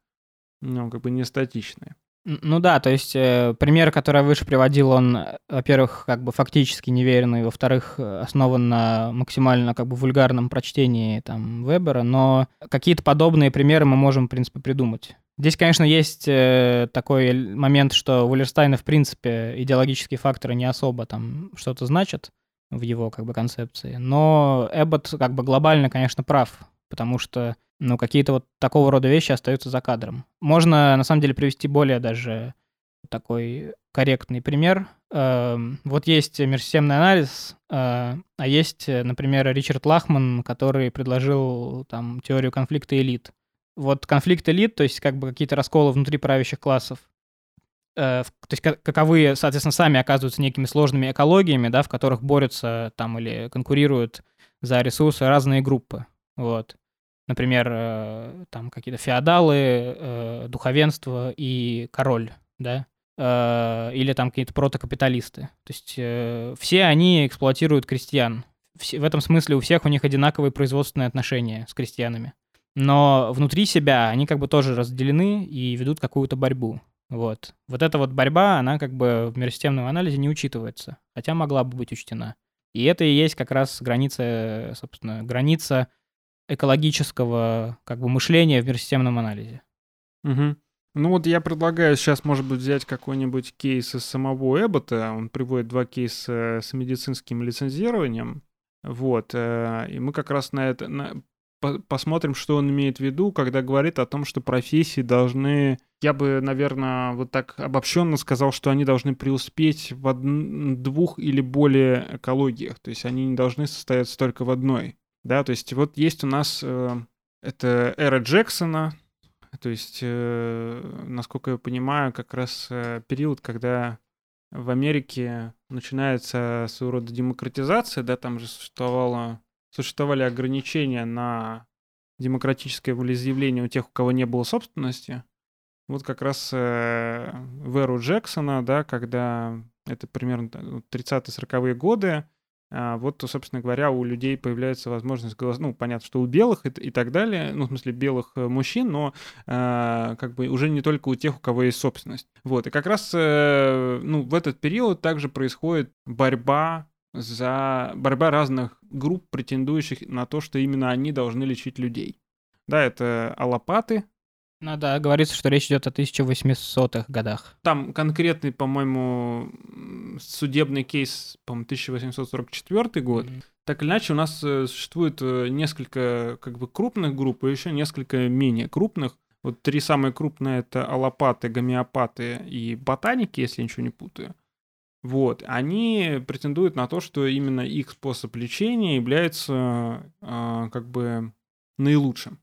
ну, как бы не статичные. Ну да, то есть э, пример, который я выше приводил, он, во-первых, как бы фактически неверный, во-вторых, основан на максимально как бы вульгарном прочтении там Вебера, но какие-то подобные примеры мы можем, в принципе, придумать. Здесь, конечно, есть э, такой момент, что у Уллерстайна, в принципе, идеологические факторы не особо там что-то значат в его как бы концепции, но Эббот как бы глобально, конечно, прав, потому что ну, какие-то вот такого рода вещи остаются за кадром. Можно, на самом деле, привести более даже такой корректный пример. Эм, вот есть межсистемный анализ, э, а есть, например, Ричард Лахман, который предложил там теорию конфликта элит. Вот конфликт элит, то есть как бы какие-то расколы внутри правящих классов, э, то есть каковые, соответственно, сами оказываются некими сложными экологиями, да, в которых борются там или конкурируют за ресурсы разные группы. Вот например, э, там какие-то феодалы, э, духовенство и король, да, э, или там какие-то протокапиталисты. То есть все они эксплуатируют крестьян. В этом смысле у всех у них одинаковые производственные отношения с крестьянами. Но внутри себя они как бы тоже разделены и ведут какую-то борьбу. Вот. Вот эта вот борьба, она как бы в миросистемном анализе не учитывается, хотя могла бы быть учтена. И это и есть как раз граница, собственно, граница экологического как бы мышления в миросистемном анализе. Угу. Ну вот я предлагаю сейчас, может быть, взять какой-нибудь кейс из самого Эббота. Он приводит два кейса с медицинским лицензированием. Вот. Э, и мы как раз на это на, посмотрим, что он имеет в виду, когда говорит о том, что профессии должны... Я бы, наверное, вот так обобщенно сказал, что они должны преуспеть в од... двух или более экологиях. То есть они не должны состояться только в одной. Да, то есть вот есть у нас э, это эра Джексона, То есть, э, насколько я понимаю, как раз э, период, когда в Америке начинается своего рода демократизация, да, там же существовало, существовали ограничения на демократическое волеизъявление у тех, у кого не было собственности. Вот как раз э, в эру Джексона, да, когда это примерно 30-40-е годы, а, вот, собственно говоря, у людей появляется возможность голосовать, ну, понятно, что у белых и, и так далее, ну, в смысле, белых э, мужчин, но э, как бы уже не только у тех, у кого есть собственность. Вот, и как раз, э, ну, в этот период также происходит борьба за борьба разных групп, претендующих на то, что именно они должны лечить людей. Да, это аллопаты, ну да, говорится, что речь идет о 1800-х годах. Там конкретный, по-моему, судебный кейс, по-моему, 1844 год. Mm-hmm. Так или иначе, у нас э, существует э, несколько как бы крупных групп и еще несколько менее крупных. Вот три самые крупные это аллопаты, гомеопаты и ботаники, если я ничего не путаю. Вот, они претендуют на то, что именно их способ лечения является э, как бы наилучшим.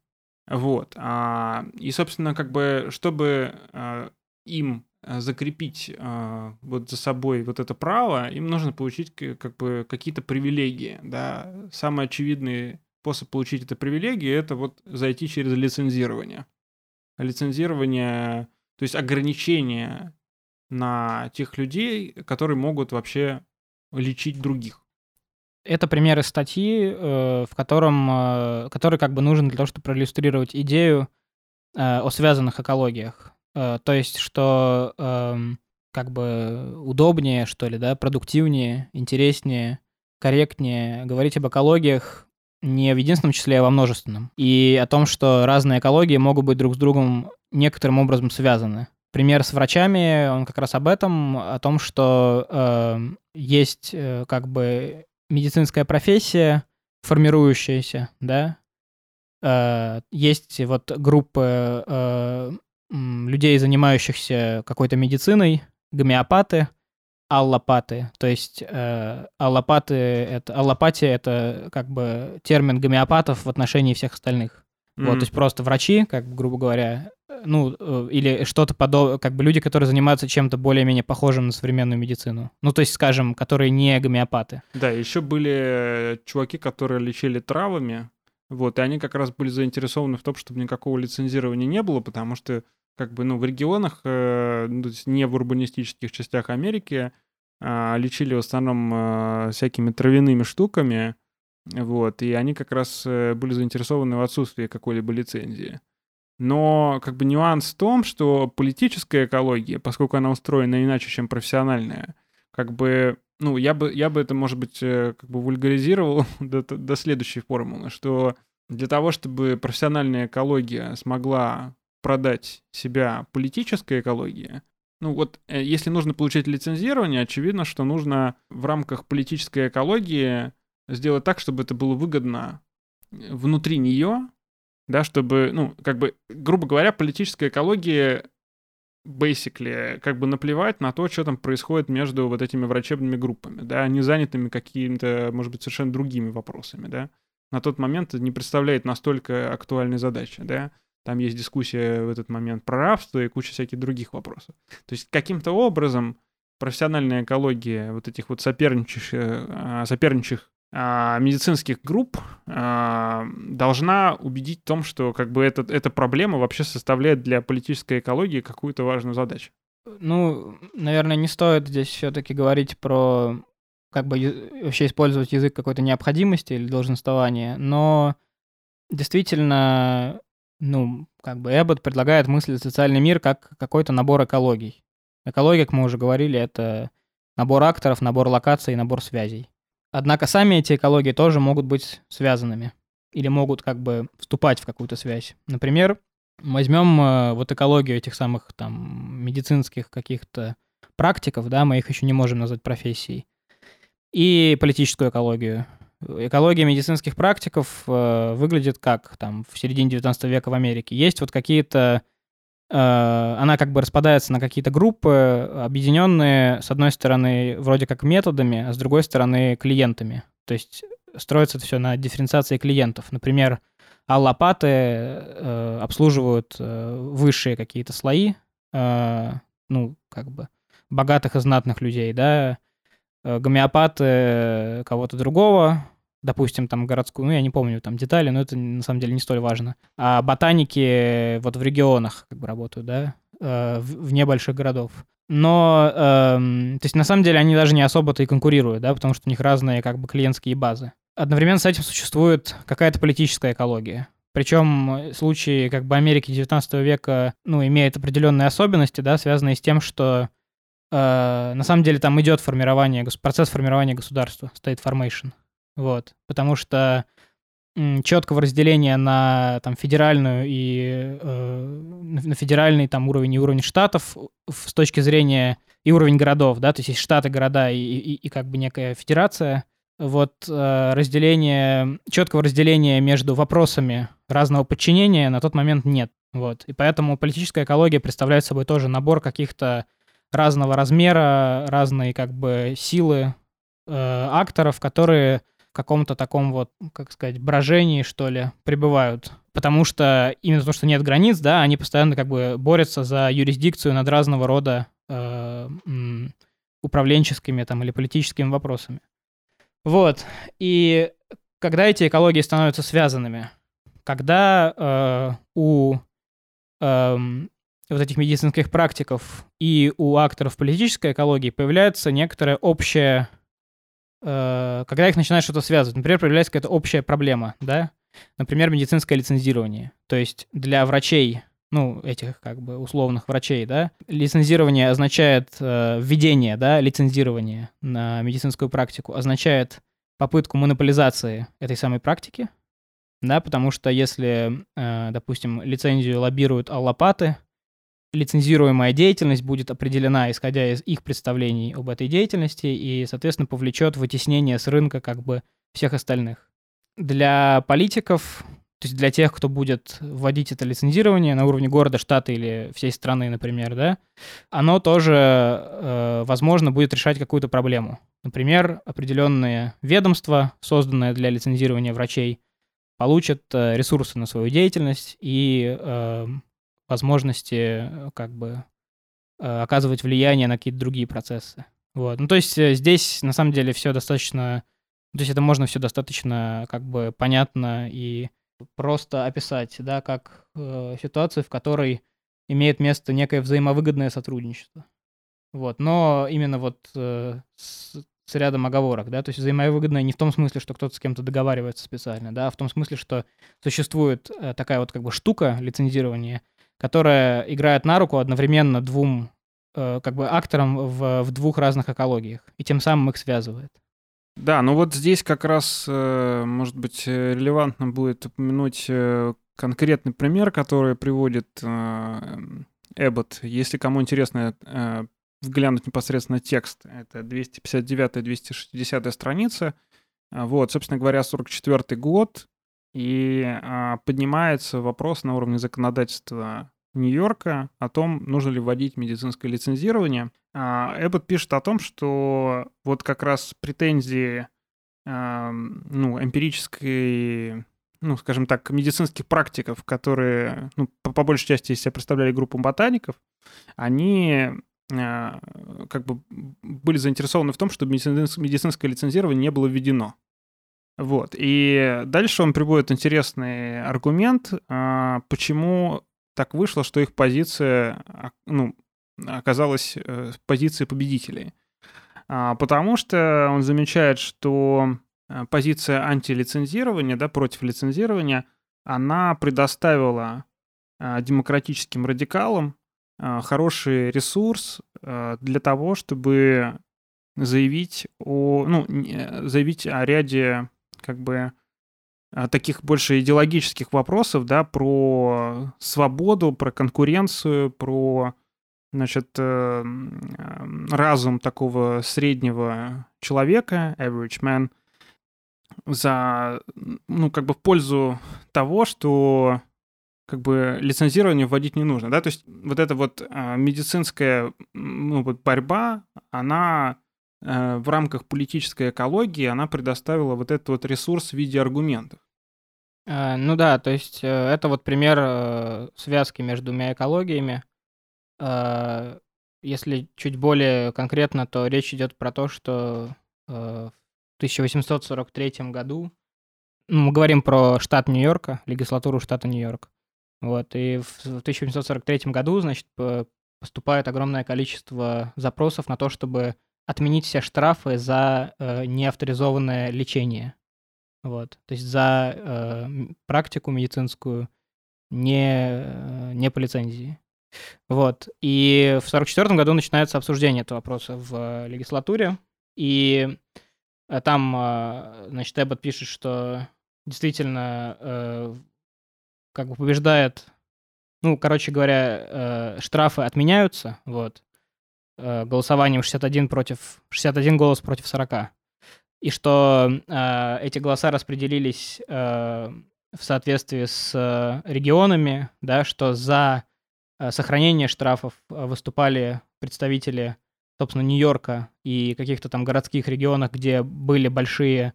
Вот. А, и, собственно, как бы, чтобы а, им а, закрепить а, вот за собой вот это право, им нужно получить как бы какие-то привилегии, да. Самый очевидный способ получить это привилегии — это вот зайти через лицензирование. Лицензирование, то есть ограничение на тех людей, которые могут вообще лечить других. Это примеры статьи, э, в котором, э, который как бы нужен для того, чтобы проиллюстрировать идею э, о связанных экологиях. То есть, что эм, как бы удобнее, что ли, да, продуктивнее, интереснее, корректнее говорить об экологиях не в единственном числе, а во множественном. И о том, что разные экологии могут быть друг с другом некоторым образом связаны. Пример с врачами, он как раз об этом, о том, что э, есть э, как бы медицинская профессия, формирующаяся, да, э, есть вот группы э, людей, занимающихся какой-то медициной, гомеопаты, аллопаты. То есть э, аллопаты это аллопатия это как бы термин гомеопатов в отношении всех остальных. Mm-hmm. Вот, то есть просто врачи, как грубо говоря, ну, э, или что-то подобное, как бы люди, которые занимаются чем-то более-менее похожим на современную медицину. Ну, то есть, скажем, которые не гомеопаты. Да, еще были чуваки, которые лечили травами, вот, и они как раз были заинтересованы в том, чтобы никакого лицензирования не было, потому что, как бы, ну, в регионах, э, ну, не в урбанистических частях Америки, э, лечили в основном э, всякими травяными штуками, вот, и они как раз э, были заинтересованы в отсутствии какой-либо лицензии. Но как бы нюанс в том, что политическая экология, поскольку она устроена иначе, чем профессиональная, как бы, ну, я бы, я бы это, может быть, э, как бы вульгаризировал до, до следующей формулы, что для того, чтобы профессиональная экология смогла продать себя политической экологии, ну вот, э, если нужно получить лицензирование, очевидно, что нужно в рамках политической экологии сделать так, чтобы это было выгодно внутри нее, да, чтобы, ну, как бы, грубо говоря, политическая экология basically, как бы наплевать на то, что там происходит между вот этими врачебными группами, да, они занятыми какими-то, может быть, совершенно другими вопросами, да. На тот момент не представляет настолько актуальной задачи, да. Там есть дискуссия в этот момент про рабство и куча всяких других вопросов. То есть каким-то образом профессиональная экология вот этих вот соперничающих, э, соперничающих а, медицинских групп а, должна убедить в том, что как бы этот, эта проблема вообще составляет для политической экологии какую-то важную задачу. Ну, наверное, не стоит здесь все-таки говорить про как бы вообще использовать язык какой-то необходимости или долженствования, но действительно, ну, как бы Эббот предлагает мыслить социальный мир как какой-то набор экологий. Экология, как мы уже говорили, это набор акторов, набор локаций, набор связей. Однако сами эти экологии тоже могут быть связанными или могут как бы вступать в какую-то связь. Например, возьмем э, вот экологию этих самых там медицинских каких-то практиков, да, мы их еще не можем назвать профессией, и политическую экологию. Экология медицинских практиков э, выглядит как там в середине 19 века в Америке. Есть вот какие-то она как бы распадается на какие-то группы, объединенные, с одной стороны, вроде как методами, а с другой стороны, клиентами. То есть строится это все на дифференциации клиентов. Например, а лопаты э, обслуживают э, высшие какие-то слои, э, ну, как бы, богатых и знатных людей, да, э, гомеопаты кого-то другого, допустим, там городскую, ну, я не помню там детали, но это на самом деле не столь важно. А ботаники вот в регионах как бы работают, да, э, вне больших городов. Но, э, то есть, на самом деле, они даже не особо-то и конкурируют, да, потому что у них разные как бы клиентские базы. Одновременно с этим существует какая-то политическая экология. Причем случаи как бы Америки 19 века, ну, имеют определенные особенности, да, связанные с тем, что э, на самом деле там идет формирование, процесс формирования государства, state formation. Вот. Потому что четкого разделения на там федеральную и э, на федеральный там уровень и уровень штатов с точки зрения и уровень городов, да, то есть есть штаты, города и, и, и как бы некая федерация. Вот э, разделение, четкого разделения между вопросами разного подчинения на тот момент нет. Вот. И поэтому политическая экология представляет собой тоже набор каких-то разного размера, разные как бы силы э, акторов, которые каком-то таком вот, как сказать, брожении, что ли, пребывают. Потому что именно то, что нет границ, да, они постоянно как бы борются за юрисдикцию над разного рода э, управленческими там или политическими вопросами. Вот. И когда эти экологии становятся связанными, когда э, у э, вот этих медицинских практиков и у акторов политической экологии появляется некоторая общая Э, когда их начинает что-то связывать. Например, появляется какая-то общая проблема, да? Например, медицинское лицензирование. То есть для врачей, ну, этих как бы условных врачей, да, лицензирование означает э, введение, да, лицензирование на медицинскую практику, означает попытку монополизации этой самой практики, да, потому что если, э, допустим, лицензию лоббируют аллопаты, лицензируемая деятельность будет определена, исходя из их представлений об этой деятельности, и, соответственно, повлечет вытеснение с рынка как бы всех остальных. Для политиков, то есть для тех, кто будет вводить это лицензирование на уровне города, штата или всей страны, например, да, оно тоже, э, возможно, будет решать какую-то проблему. Например, определенные ведомства, созданные для лицензирования врачей, получат э, ресурсы на свою деятельность и э, возможности э, как бы э, оказывать влияние на какие-то другие процессы. Вот. Ну, то есть э, здесь на самом деле все достаточно... То есть это можно все достаточно как бы понятно и просто описать, да, как э, ситуацию, в которой имеет место некое взаимовыгодное сотрудничество. Вот. Но именно вот э, с, с рядом оговорок, да, то есть взаимовыгодное не в том смысле, что кто-то с кем-то договаривается специально, да, а в том смысле, что существует э, такая вот как бы штука лицензирования, которая играет на руку одновременно двум э, как бы акторам в, в двух разных экологиях, и тем самым их связывает. Да, ну вот здесь как раз, э, может быть, э, релевантно будет упомянуть э, конкретный пример, который приводит Эббот. Если кому интересно взглянуть непосредственно текст, это 259-260 страница. Вот, собственно говоря, 44 год, и а, поднимается вопрос на уровне законодательства Нью-Йорка о том, нужно ли вводить медицинское лицензирование. А, Эббот пишет о том, что вот как раз претензии а, ну, эмпирической ну, скажем так, медицинских практиков, которые, ну, по, по большей части, если представляли группу ботаников, они э, как бы были заинтересованы в том, чтобы медицинское лицензирование не было введено. Вот. И дальше он приводит интересный аргумент, а, почему так вышло, что их позиция а, ну, оказалась э, позицией победителей. А, потому что он замечает, что э, позиция антилицензирования, да, против лицензирования, она предоставила демократическим радикалам хороший ресурс для того, чтобы заявить о, ну, заявить о ряде как бы а, таких больше идеологических вопросов, да, про свободу, про конкуренцию, про, значит, э, разум такого среднего человека, average man, за, ну, как бы в пользу того, что как бы лицензирование вводить не нужно, да, то есть вот эта вот а, медицинская ну, вот борьба, она Э, в рамках политической экологии она предоставила вот этот вот ресурс в виде аргументов. А, ну да, то есть э, это вот пример э, связки между двумя экологиями. Если чуть более конкретно, то речь идет про то, что э, в 1843 году ну, мы говорим про штат Нью-Йорка, легислатуру штата Нью-Йорк. Вот, и в 1843 году, значит, поступает огромное количество запросов на то, чтобы отменить все штрафы за э, неавторизованное лечение. Вот. То есть за э, практику медицинскую не, э, не по лицензии. Вот. И в 1944 году начинается обсуждение этого вопроса в легислатуре. И э, там, э, значит, Эббот пишет, что действительно э, как бы побеждает, ну, короче говоря, э, штрафы отменяются, вот, э, голосованием 61 против, 61 голос против 40. И что э, эти голоса распределились э, в соответствии с э, регионами, да, что за э, сохранение штрафов э, выступали представители, собственно, Нью-Йорка и каких-то там городских регионах, где были большие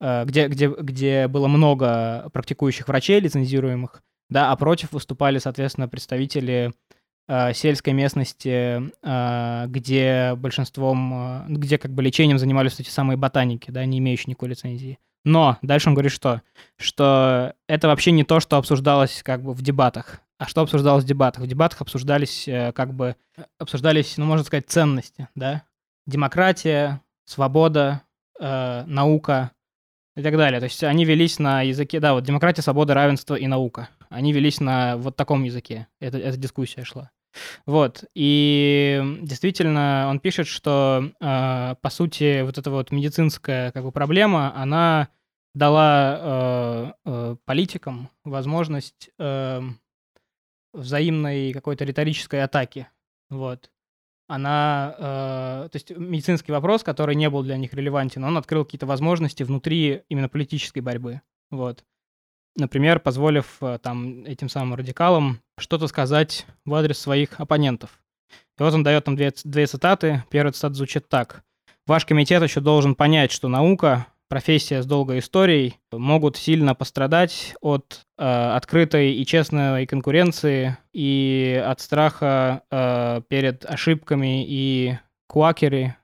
Э, где, где, где было много практикующих врачей лицензируемых, да, а против выступали, соответственно, представители сельской местности, э, где большинством, э, где как бы лечением занимались эти самые ботаники, да, не имеющие никакой лицензии. Но дальше он говорит что? Что это вообще не то, что обсуждалось как бы в дебатах. А что обсуждалось в дебатах? В дебатах обсуждались э, как бы, обсуждались, ну, можно сказать, ценности, да? Демократия, свобода, э, наука, и так далее. То есть они велись на языке, да, вот демократия, свобода, равенство и наука. Они велись на вот таком языке. Это, эта дискуссия шла. Вот. И действительно, он пишет, что, э, по сути, вот эта вот медицинская как бы проблема, она дала э, э, политикам возможность э, взаимной какой-то риторической атаки. Вот она, э, то есть медицинский вопрос, который не был для них релевантен, он открыл какие-то возможности внутри именно политической борьбы. Вот. Например, позволив э, там этим самым радикалам что-то сказать в адрес своих оппонентов. И вот он дает там две, две цитаты. Первая цитата звучит так. «Ваш комитет еще должен понять, что наука профессия с долгой историей могут сильно пострадать от э, открытой и честной конкуренции и от страха э, перед ошибками и куакеры,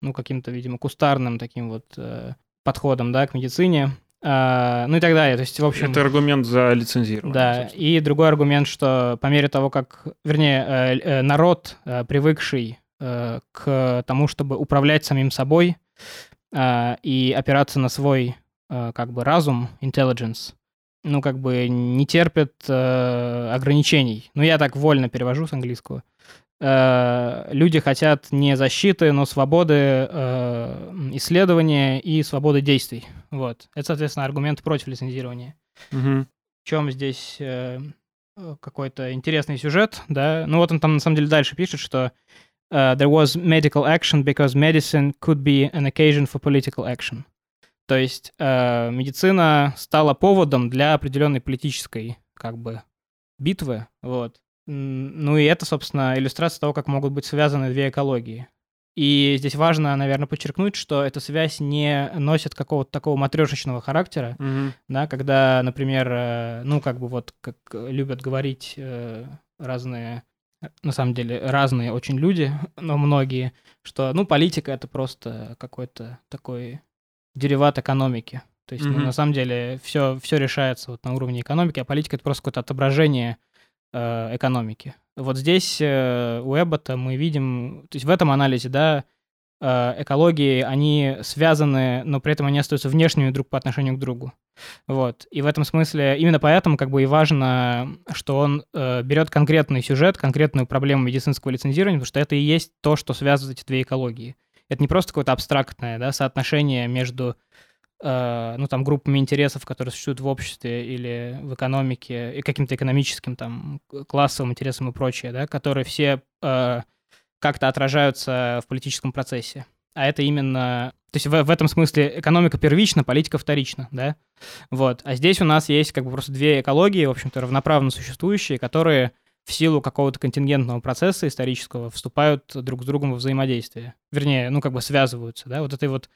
ну, каким-то, видимо, кустарным таким вот э, подходом, да, к медицине. Uh, ну и так далее. То есть, в общем... Это аргумент за лицензирование. Да, собственно. и другой аргумент, что по мере того, как, вернее, э, э, народ, э, привыкший к тому, чтобы управлять самим собой, и опираться на свой как бы разум, intelligence, ну, как бы не терпит ограничений. Ну, я так вольно перевожу с английского. Э, люди хотят не защиты, но свободы э, исследования и свободы действий. Вот. Это, соответственно, аргумент против лицензирования. Угу. В чем здесь э, какой-то интересный сюжет, да? Ну, вот он там, на самом деле, дальше пишет, что uh, there was medical action because medicine could be an occasion for political action. То есть uh, медицина стала поводом для определенной политической как бы битвы, вот. Ну и это, собственно, иллюстрация того, как могут быть связаны две экологии. И здесь важно, наверное, подчеркнуть, что эта связь не носит какого-то такого матрешечного характера, mm-hmm. да, когда, например, э, ну, как бы вот, как любят говорить э, разные на самом деле разные очень люди, но многие, что, ну, политика это просто какой-то такой дериват экономики. То есть, mm-hmm. ну, на самом деле, все, все решается вот на уровне экономики, а политика это просто какое-то отображение э, экономики. Вот здесь э, у Эббота мы видим, то есть в этом анализе, да, Э, экологии, они связаны, но при этом они остаются внешними друг по отношению к другу. Вот. И в этом смысле именно поэтому как бы и важно, что он берет конкретный сюжет, конкретную проблему медицинского лицензирования, потому что это и есть то, что связывает эти две экологии. Это не просто какое-то абстрактное да, соотношение между ну, там, группами интересов, которые существуют в обществе или в экономике, и каким-то экономическим там классовым интересам и прочее, да, которые все э, как-то отражаются в политическом процессе. А это именно... То есть в, в этом смысле экономика первична, политика вторична, да? Вот. А здесь у нас есть как бы просто две экологии, в общем-то, равноправно существующие, которые в силу какого-то контингентного процесса исторического вступают друг с другом во взаимодействие. Вернее, ну как бы связываются, да, вот этой вот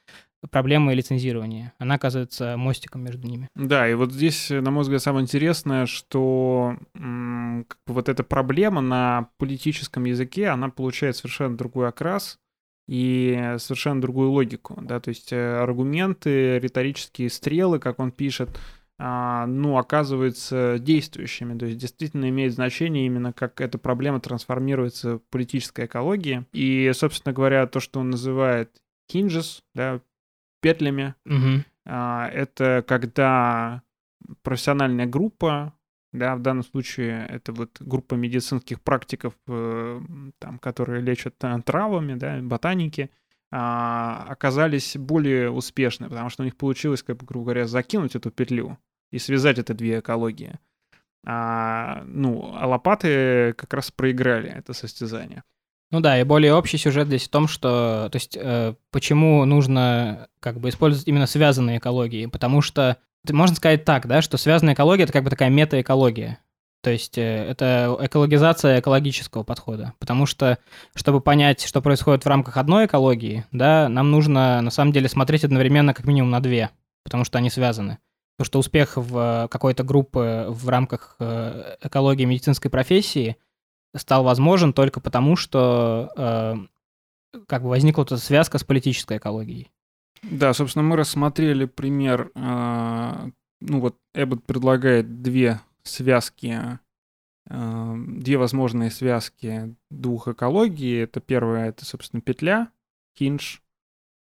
проблемы лицензирования. Она оказывается мостиком между ними. Да, и вот здесь, на мой взгляд, самое интересное, что м, вот эта проблема на политическом языке, она получает совершенно другой окрас и совершенно другую логику, да, то есть э, аргументы, риторические стрелы, как он пишет, ну, оказываются действующими. То есть действительно имеет значение именно как эта проблема трансформируется в политической экологии. И, собственно говоря, то, что он называет hinges, да, петлями, Угу. это когда профессиональная группа, да, в данном случае это вот группа медицинских практиков, э, там, которые лечат э, травами, да, ботаники, а, оказались более успешны, потому что у них получилось, как бы, грубо говоря, закинуть эту петлю и связать это две экологии. А, ну, а лопаты как раз проиграли это состязание. Ну да, и более общий сюжет здесь в том, что, то есть, э, почему нужно как бы использовать именно связанные экологии, потому что можно сказать так, да, что связанная экология это как бы такая метаэкология. То есть э, это экологизация экологического подхода. Потому что, чтобы понять, что происходит в рамках одной экологии, да, нам нужно на самом деле смотреть одновременно как минимум на две, потому что они связаны. Потому что успех в какой-то группы в рамках э, экологии медицинской профессии стал возможен только потому, что э, как бы возникла эта связка с политической экологией. Да, собственно, мы рассмотрели пример, э, ну вот Эббот предлагает две связки, э, две возможные связки двух экологий. Это первая, это, собственно, петля, хинж,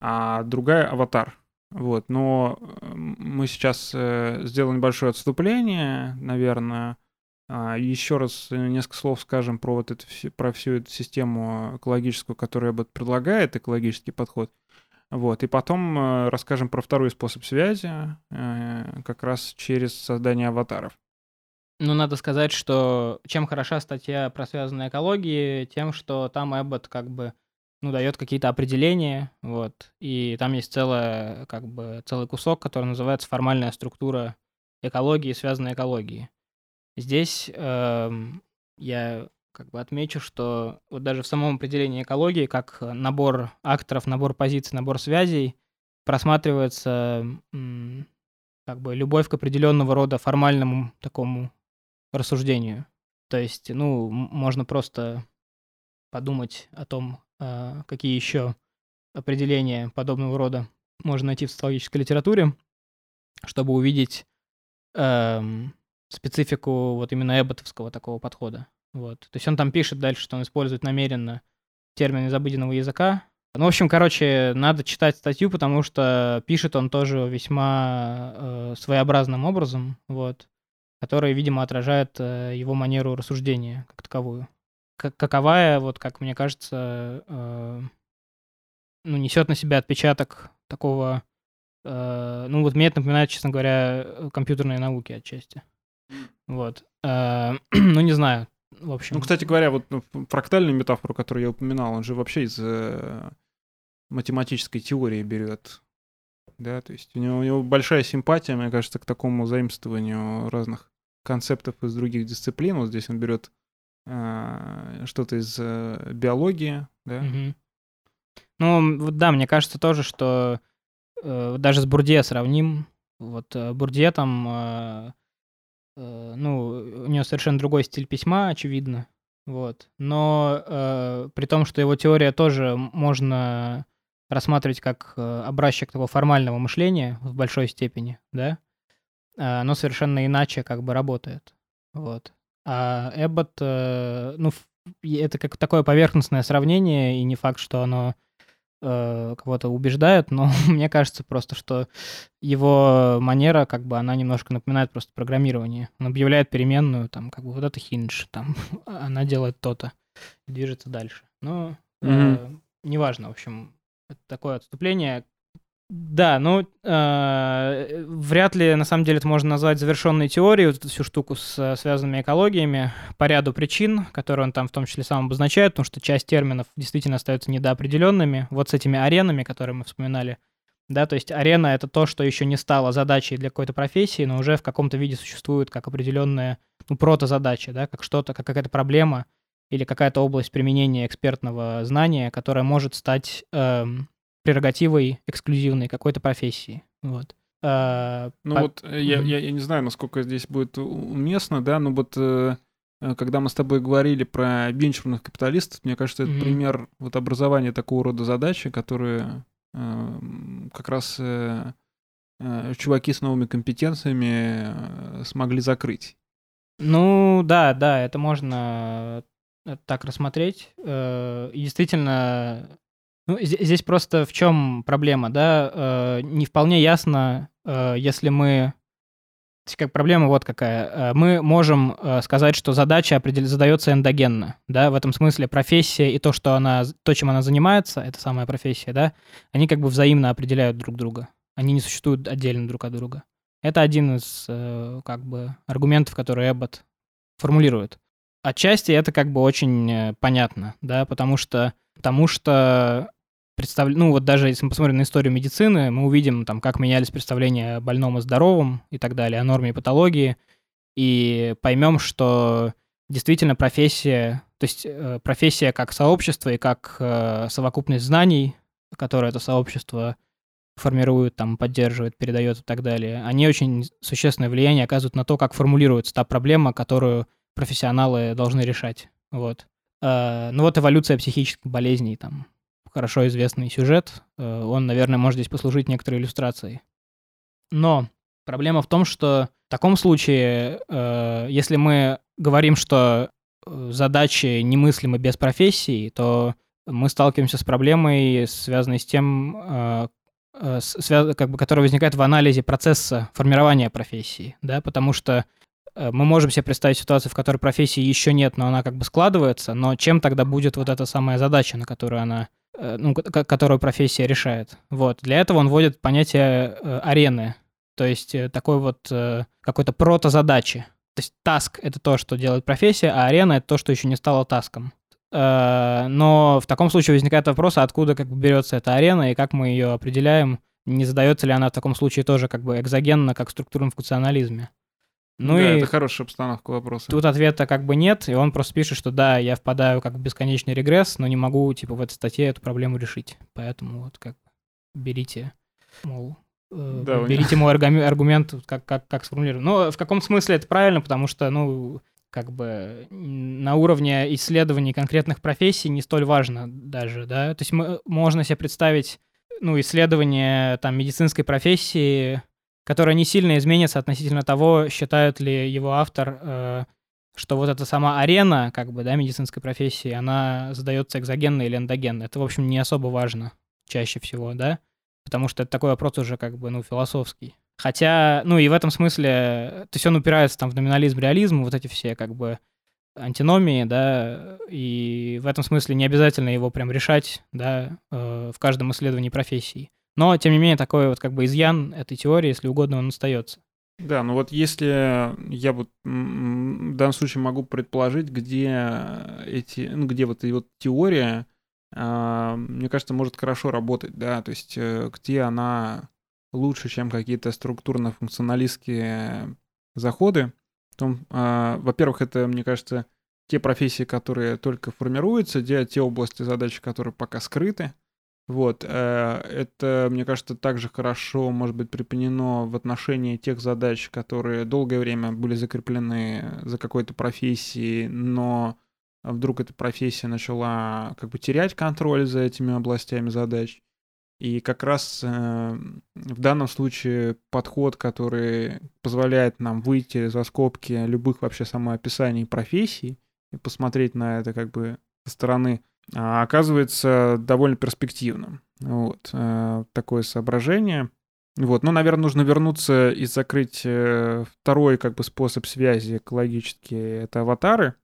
а другая аватар. Вот, но э, мы сейчас э, сделаем небольшое отступление, наверное. А, еще раз э, несколько слов скажем про вот это, про всю эту систему экологическую, Эббот предлагает, экологический подход. Вот, и потом э, расскажем про второй способ связи, как раз через создание аватаров. Ну, надо сказать, что чем хороша статья про связанные экологии, тем, что там Эббот как бы ну, дает какие-то определения, вот, и там есть целая, как бы, целый кусок, который называется формальная структура экологии связанной экологии. Здесь э, я как бы отмечу, что вот даже в самом определении экологии, как набор акторов, набор позиций, набор связей, просматривается как бы любовь к определенного рода формальному такому рассуждению. То есть, ну, можно просто подумать о том, э, какие еще определения подобного рода можно найти в социологической литературе, чтобы увидеть эм, специфику вот именно эбботовского такого подхода. Вот. То есть он там пишет дальше, что он использует намеренно термин из обыденного языка. Ну, в общем, короче, надо читать статью, потому что пишет он тоже весьма э, своеобразным образом, вот, который, видимо, отражает э, его манеру рассуждения как таковую. Как, каковая, вот, как мне кажется, э, ну, несет на себя отпечаток такого, э, ну, вот мне это напоминает, честно говоря, компьютерные науки отчасти. Вот. Э, ну, не знаю. В общем. Ну, кстати говоря, вот ну, фрактальную метафору, которую я упоминал, он же вообще из э, математической теории берет. Да, то есть у него, у него большая симпатия, мне кажется, к такому заимствованию разных концептов из других дисциплин. Вот здесь он берет э, что-то из э, биологии, да. Ну, вот да, мне кажется тоже, что э, даже с Бурдье сравним. Вот э, Бурдье там э, Э, ну, у него совершенно другой стиль письма, очевидно, вот. Но э, при том, что его теория тоже можно рассматривать как э, образчик такого формального мышления в большой степени, да, оно совершенно иначе как бы работает, вот. А Эббот, ну, это как такое поверхностное сравнение, и не факт, что оно э, кого-то убеждают, но мне кажется просто, что его манера, как бы, она немножко напоминает просто программирование. Он объявляет переменную, там, как бы, вот это хинж, там, она делает то-то, движется дальше. Но mm-hmm. э, неважно, в общем, это такое отступление. Да, ну, э, вряд ли, на самом деле, это можно назвать завершенной теорией, вот эту всю штуку с э, связанными экологиями, по ряду причин, которые он там в том числе сам обозначает, потому что часть терминов действительно остаются недоопределенными. Вот с этими аренами, которые мы вспоминали, да, то есть арена — это то, что еще не стало задачей для какой-то профессии, но уже в каком-то виде существует как определенная ну, прото-задача, да, как что-то, как какая-то проблема или какая-то область применения экспертного знания, которая может стать эм, прерогативой эксклюзивной какой-то профессии. Вот. А, ну по... вот э, я, я, я не знаю, насколько здесь будет уместно, да, но вот э, э, когда мы с тобой говорили про венчурных капиталистов, мне кажется, это mm-hmm. пример вот образования такого рода задачи, которые э, как раз э, э, чуваки с новыми компетенциями смогли закрыть. Ну да, да, это можно так рассмотреть. И действительно, ну, здесь просто в чем проблема, да? Э, не вполне ясно, э, если мы... Как проблема вот какая. Э, мы можем сказать, что задача определ... задается эндогенно, да, в этом смысле профессия и то, что она, то, чем она занимается, это самая профессия, да, они как бы взаимно определяют друг друга. Они не существуют отдельно друг от друга. Это один из как бы аргументов, которые Эббот формулирует. Отчасти это как бы очень понятно, да, потому что потому что представ... ну вот даже если мы посмотрим на историю медицины, мы увидим там, как менялись представления о больном и здоровом и так далее, о норме и патологии, и поймем, что действительно профессия, то есть э, профессия как сообщество и как э, совокупность знаний, которые это сообщество формирует, там, поддерживает, передает и так далее, они очень существенное влияние оказывают на то, как формулируется та проблема, которую профессионалы должны решать. Вот. Э, ну вот эволюция психических болезней, там, хорошо известный сюжет, э, он, наверное, может здесь послужить некоторой иллюстрацией. Но проблема в том, что в таком случае, э, если мы говорим, что задачи немыслимы без профессии, то мы сталкиваемся с проблемой, связанной с тем, как бы, которая возникает в анализе процесса формирования профессии, да, потому что мы можем себе представить ситуацию, в которой профессии еще нет, но она как бы складывается, но чем тогда будет вот эта самая задача, на которую она, э, ну, которую профессия решает? Вот. Для этого он вводит понятие э, арены, то есть такой вот какой-то прото-задачи. То есть таск — это то, что делает профессия, а арена — это то, что еще не стало таском. Но в таком случае возникает вопрос, откуда как бы берется эта арена и как мы ее определяем, не задается ли она в таком случае тоже как бы экзогенно, как в структурном функционализме. Ну да, и это хорошая обстановка вопроса. Тут ответа как бы нет, и он просто пишет, что да, я впадаю как в бесконечный регресс, но не могу, типа, в этой статье эту проблему решить. Поэтому вот как берите, мол, э, да, берите мой аргумент, как, как, как сформулирован. Ну, в каком смысле это правильно, потому что, ну, как бы на уровне исследований конкретных профессий не столь важно даже, да. То есть мы, можно себе представить, ну, исследование там медицинской профессии, которая не сильно изменится относительно того, считает ли его автор, э, что вот эта сама арена, как бы, да, медицинской профессии, она задается экзогенно или эндогенно. Это, в общем, не особо важно чаще всего, да, потому что это такой вопрос уже как бы, ну, философский. Хотя, ну, и в этом смысле, то есть он упирается там в номинализм, реализм, вот эти все как бы антиномии, да, и в этом смысле не обязательно его прям решать, да, э, в каждом исследовании профессии. Но, тем не менее, такой вот как бы изъян этой теории, если угодно, он остается. Да, ну вот если я вот в данном случае могу предположить, где эти, ну где вот и вот теория, а, мне кажется, может хорошо работать, да, то есть э, где она лучше, чем какие-то структурно-функционалистские заходы. Том, а, во-первых, это, мне кажется, те профессии, которые только формируются, где те области задач, которые пока скрыты. Вот, э, это, мне кажется, также хорошо может быть припомнено в отношении тех задач, которые долгое время были закреплены за какой-то профессией, но вдруг эта профессия начала как бы терять контроль за этими областями задач. И как раз э, в данном случае подход, который позволяет нам выйти за скобки любых вообще самоописаний профессий и посмотреть на это как бы со стороны оказывается довольно перспективным. Вот э, такое соображение. Вот, ну, наверное, нужно вернуться и закрыть э, второй как бы способ связи экологически, это аватары.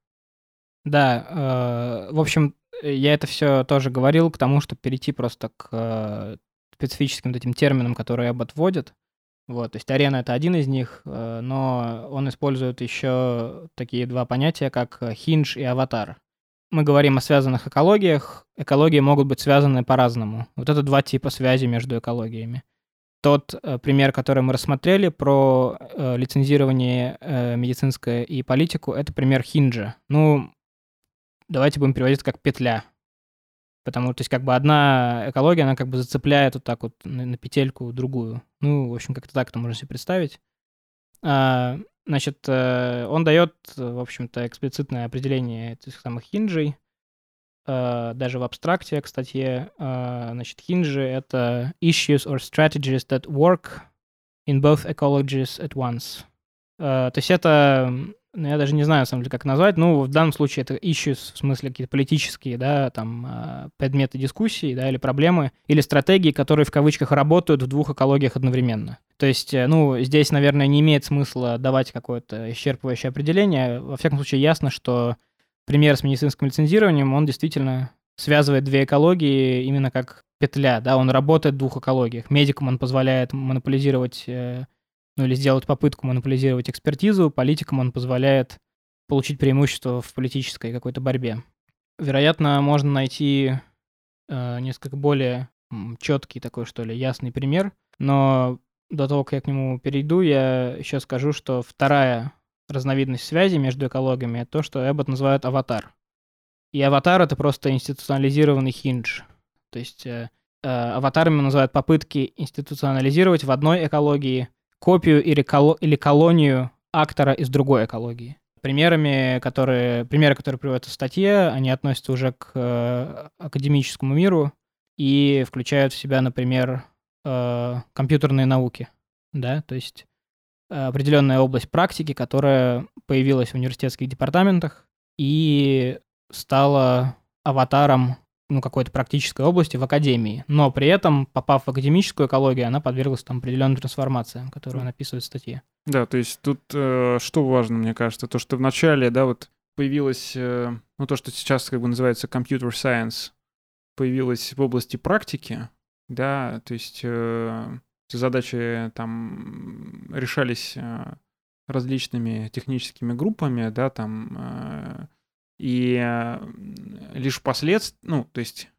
Да, э, в общем, я это все тоже говорил к тому, чтобы перейти просто к специфическим этим терминам, которые Эббот вводит. Вот, то есть арена это один из них, но он использует еще такие два понятия, как хинж и аватар мы говорим о связанных экологиях, экологии могут быть связаны по-разному. Вот это два типа связи между экологиями. тот э, пример, который мы рассмотрели про э, лицензирование э, медицинское и политику, это пример хинджа. Ну, давайте будем переводить как петля. Потому что, то есть, как бы одна экология, она как бы зацепляет вот так вот на, на петельку другую. Ну, в общем, как-то так это можно себе представить. А, значит, э, он дает, в общем-то, эксплицитное определение этих самых хинджей – Э, даже в абстракте к статье, э, значит, хинджи — это issues or strategies that work in both ecologies at once. Э, то есть это, ну, я даже не знаю, на самом деле, как назвать, ну, в данном случае это issues, в смысле какие-то политические, да, там, предметы дискуссии, да, или проблемы, или стратегии, которые в кавычках работают в двух экологиях одновременно. То есть, ну, здесь, наверное, не имеет смысла давать какое-то исчерпывающее определение. Во всяком случае, ясно, что пример с медицинским лицензированием, он действительно связывает две экологии именно как петля, да, он работает в двух экологиях. Медикам он позволяет монополизировать, э, ну или сделать попытку монополизировать экспертизу, политикам он позволяет получить преимущество в политической какой-то борьбе. Вероятно, можно найти э, несколько более четкий такой, что ли, ясный пример, но до того, как я к нему перейду, я еще скажу, что вторая разновидность связи между экологиями, это то, что Эббот называют аватар. И аватар — это просто институционализированный хиндж. То есть э, э, аватарами называют попытки институционализировать в одной экологии копию или, коло- или колонию актора из другой экологии. Примерами, которые, примеры, которые приводятся в статье, они относятся уже к э, академическому миру и включают в себя, например, э, компьютерные науки. Да? То есть определенная область практики, которая появилась в университетских департаментах и стала аватаром ну, какой-то практической области в академии. Но при этом, попав в академическую экологию, она подверглась там определенным трансформациям, которые он описывает в статье. Да, то есть тут э, что важно, мне кажется, то, что в начале, да, вот появилось, э, ну, то, что сейчас как бы называется computer science, появилось в области практики, да, то есть э, задачи там решались э, различными техническими группами, да, там, э, и э, лишь впоследствии, ну, то есть,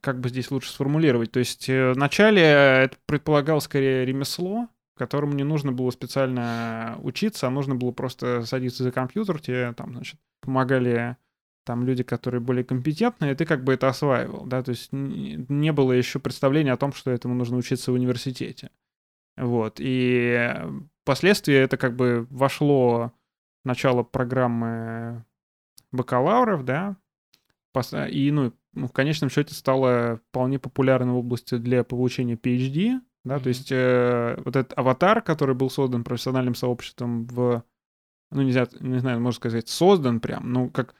как бы здесь лучше сформулировать, то есть вначале это предполагал скорее ремесло, которому не нужно было специально учиться, а нужно было просто садиться за компьютер, тебе там, значит, помогали там люди, которые более компетентные, и ты как бы это осваивал, да, то есть не было еще представления о том, что этому нужно учиться в университете. Вот, и впоследствии это как бы вошло в начало программы бакалавров, да, и, ну, в конечном счете стало вполне популярной в области для получения PhD, да, mm-hmm. то есть э, вот этот аватар, который был создан профессиональным сообществом в, ну, нельзя, не знаю, можно сказать, создан прям, ну, как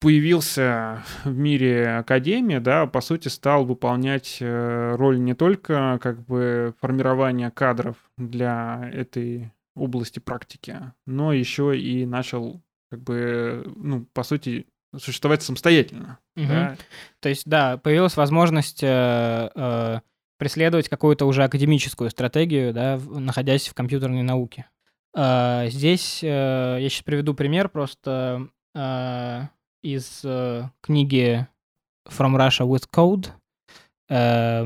появился в мире Академии, да, по сути, стал выполнять э, роль не только как бы формирования кадров для этой области практики, но еще и начал как бы, ну, по сути, существовать самостоятельно. Угу. Да? То есть, да, появилась возможность э, э, преследовать какую-то уже академическую стратегию, да, находясь в компьютерной науке. Э, здесь э, я сейчас приведу пример просто. Э, из э, книги From Russia with Code. Э,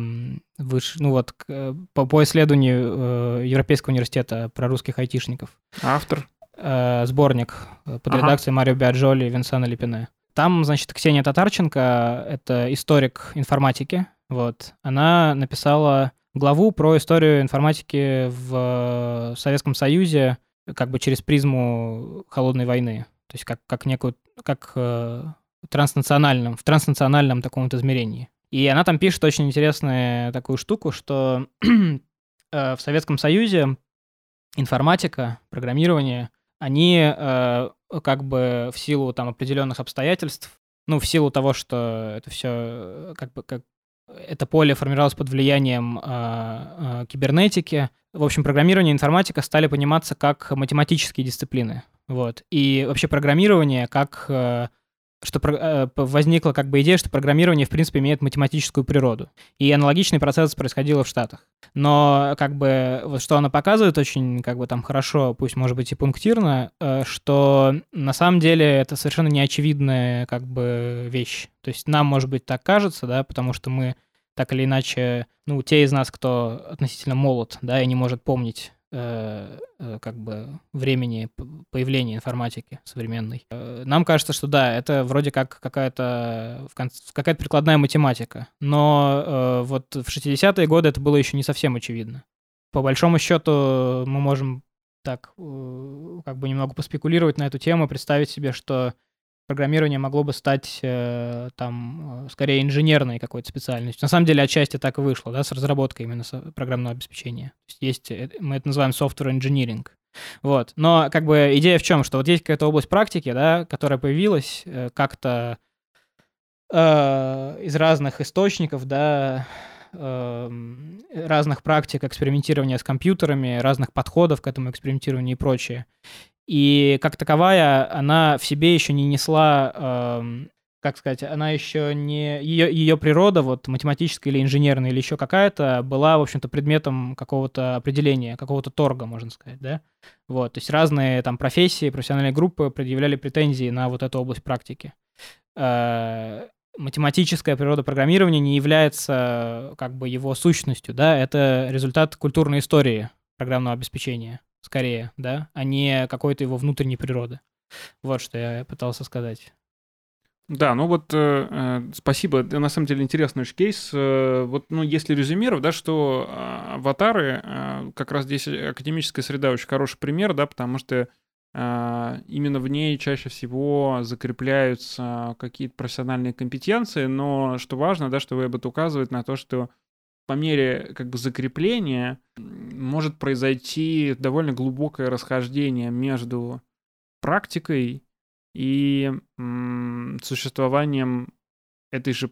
выш, ну вот, к, по, по исследованию э, Европейского университета про русских айтишников. Автор? Э, сборник э, под ага. редакцией Марио Биаджоли и Винсана Липине. Там, значит, Ксения Татарченко, это историк информатики, вот, она написала главу про историю информатики в Советском Союзе как бы через призму холодной войны. То есть как, как некую, как э, транснациональном, в транснациональном таком вот измерении. И она там пишет очень интересную такую штуку, что э, в Советском Союзе информатика, программирование, они э, как бы в силу там определенных обстоятельств, ну, в силу того, что это все э, как бы как это поле формировалось под влиянием э, э, кибернетики. В общем, программирование и информатика стали пониматься как математические дисциплины. Вот. И вообще программирование как э, что э, возникла как бы идея, что программирование, в принципе, имеет математическую природу. И аналогичный процесс происходил в Штатах. Но как бы вот что она показывает очень как бы там хорошо, пусть может быть и пунктирно, э, что на самом деле это совершенно неочевидная как бы вещь. То есть нам, может быть, так кажется, да, потому что мы так или иначе, ну, те из нас, кто относительно молод, да, и не может помнить как бы времени появления информатики современной. Э, нам кажется, что да, это вроде как какая-то какая-то прикладная математика, но э, вот в 60-е годы это было еще не совсем очевидно. По большому счету мы можем так э, как бы немного поспекулировать на эту тему, представить себе, что программирование могло бы стать э, там э, скорее инженерной какой-то специальностью. На самом деле отчасти так и вышло, да, с разработкой именно программного обеспечения. Есть, э, мы это называем software engineering. Вот. Но как бы идея в чем, что вот есть какая-то область практики, да, которая появилась как-то э, из разных источников, да, э, разных практик экспериментирования с компьютерами, разных подходов к этому экспериментированию и прочее. И как таковая, она в себе еще не несла, э, как сказать, она еще не... Ее, ее природа, вот математическая или инженерная, или еще какая-то, была, в общем-то, предметом какого-то определения, какого-то торга, можно сказать, да? Вот, то есть разные там профессии, профессиональные группы предъявляли претензии на вот эту область практики. Э, математическая природа программирования не является как бы его сущностью, да, это результат культурной истории программного обеспечения скорее, да, а не какой-то его внутренней природы. Вот что я пытался сказать. Да, ну вот э, э спасибо. На самом деле интересный очень кейс. Э, вот, ну, если резюмировать, да, что э, аватары, э, как раз здесь академическая среда очень хороший пример, да, потому что э, именно в ней чаще всего закрепляются какие-то профессиональные компетенции, но что важно, да, что Вебот указывает на то, что по мере как бы закрепления может произойти довольно глубокое расхождение между практикой и существованием этой же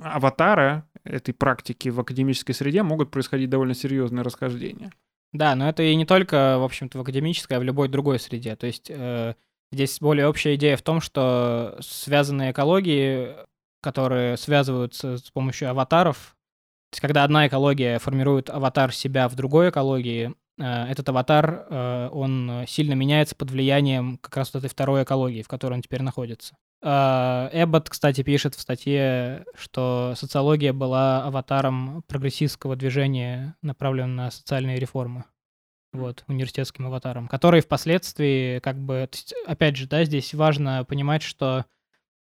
аватара, этой практики в академической среде могут происходить довольно серьезные расхождения. Да, но это и не только, в общем-то, в академической, а в любой другой среде. То есть э, здесь более общая идея в том, что связанные экологии, которые связываются с помощью аватаров, есть, когда одна экология формирует аватар себя в другой экологии, э, этот аватар, э, он сильно меняется под влиянием как раз вот этой второй экологии, в которой он теперь находится. Э, Эббот, кстати, пишет в статье, что социология была аватаром прогрессистского движения, направленного на социальные реформы. Вот, университетским аватаром, который впоследствии, как бы, опять же, да, здесь важно понимать, что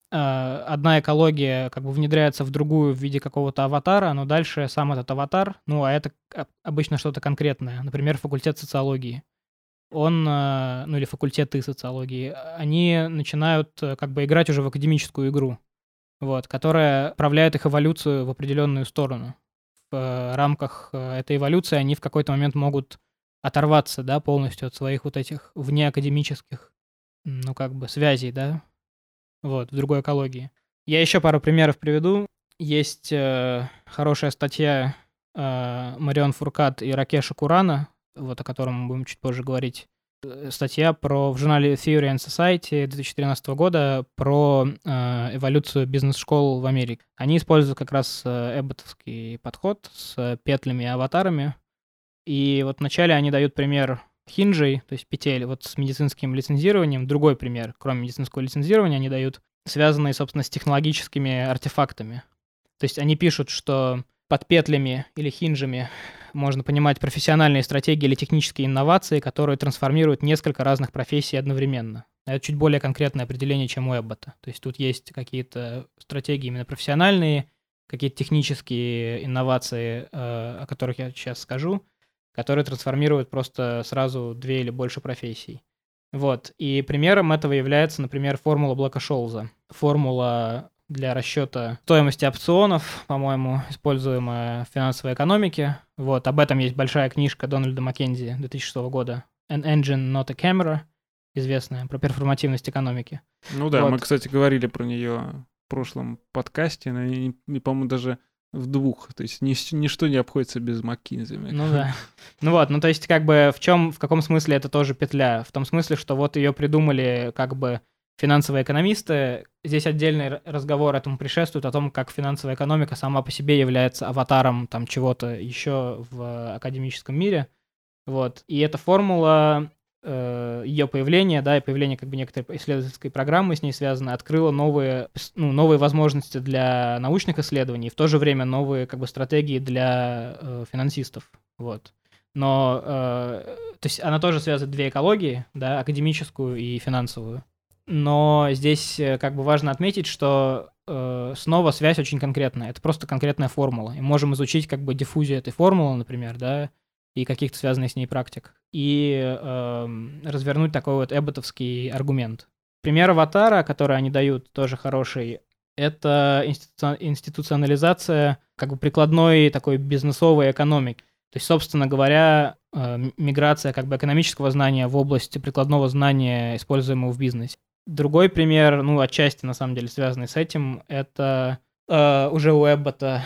одна экология как бы внедряется в другую в виде какого-то аватара, но дальше сам этот аватар, ну, а это обычно что-то конкретное, например, факультет социологии, он, э, ну, или факультеты социологии, они начинают э, как бы играть уже в академическую игру, вот, которая управляет их эволюцию в определенную сторону. В рамках этой эволюции они в какой-то момент могут оторваться, да, полностью от своих вот этих внеакадемических, ну, как бы связей, да, вот, в другой экологии. Я еще пару примеров приведу. Есть э, хорошая статья э, Марион Фуркат и Ракеша Курана, вот о котором мы будем чуть позже говорить. Э, статья про в журнале Theory and Society 2013 года про э, эволюцию бизнес-школ в Америке. Они используют как раз э, эбботовский подход с петлями и аватарами. И вот вначале они дают пример хинджей, то есть петель, вот с медицинским лицензированием. Другой пример, кроме медицинского лицензирования, они дают связанные, собственно, с технологическими артефактами. То есть они пишут, что под петлями или хинжами можно понимать профессиональные стратегии или технические инновации, которые трансформируют несколько разных профессий одновременно. Это чуть более конкретное определение, чем у Эббота. То есть тут есть какие-то стратегии именно профессиональные, какие-то технические инновации, э, о которых я сейчас скажу, которые трансформируют просто сразу две или больше профессий. Вот. И примером этого является, например, формула блока Шолза. Формула для расчета стоимости опционов, по-моему, используемая в финансовой экономике. Вот, об этом есть большая книжка Дональда Маккензи 2006 года «An Engine, Not a Camera», известная, про перформативность экономики. Ну да, вот. мы, кстати, говорили про нее в прошлом подкасте, но, по-моему, даже в двух. То есть нич- ничто не обходится без Маккинзи. Ну да. Ну вот, ну то есть как бы в чем, в каком смысле это тоже петля? В том смысле, что вот ее придумали как бы финансовые экономисты. Здесь отдельный разговор этому предшествует о том, как финансовая экономика сама по себе является аватаром там чего-то еще в академическом мире. Вот. И эта формула э, ее появление, да, и появление как бы некоторой исследовательской программы с ней связано, открыло новые, ну, новые возможности для научных исследований, в то же время новые как бы стратегии для э, финансистов, вот. Но, э, то есть она тоже связывает две экологии, да, академическую и финансовую. Но здесь э, как бы важно отметить, что э, снова связь очень конкретная. Это просто конкретная формула. И можем изучить как бы диффузию этой формулы, например, да, и каких-то связанных с ней практик, и э, развернуть такой вот эбботовский аргумент. Пример аватара, который они дают, тоже хороший, это институционализация как бы прикладной такой бизнесовой экономики. То есть, собственно говоря, э, миграция как бы экономического знания в область прикладного знания, используемого в бизнесе. Другой пример, ну, отчасти, на самом деле, связанный с этим, это э, уже у Эббота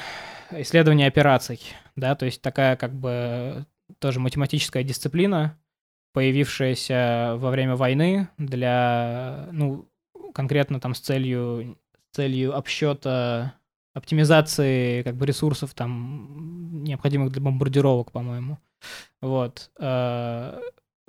исследование операций, да, то есть такая как бы тоже математическая дисциплина, появившаяся во время войны для, ну, конкретно там с целью, с целью обсчета, оптимизации как бы ресурсов там необходимых для бомбардировок, по-моему. Вот. Э,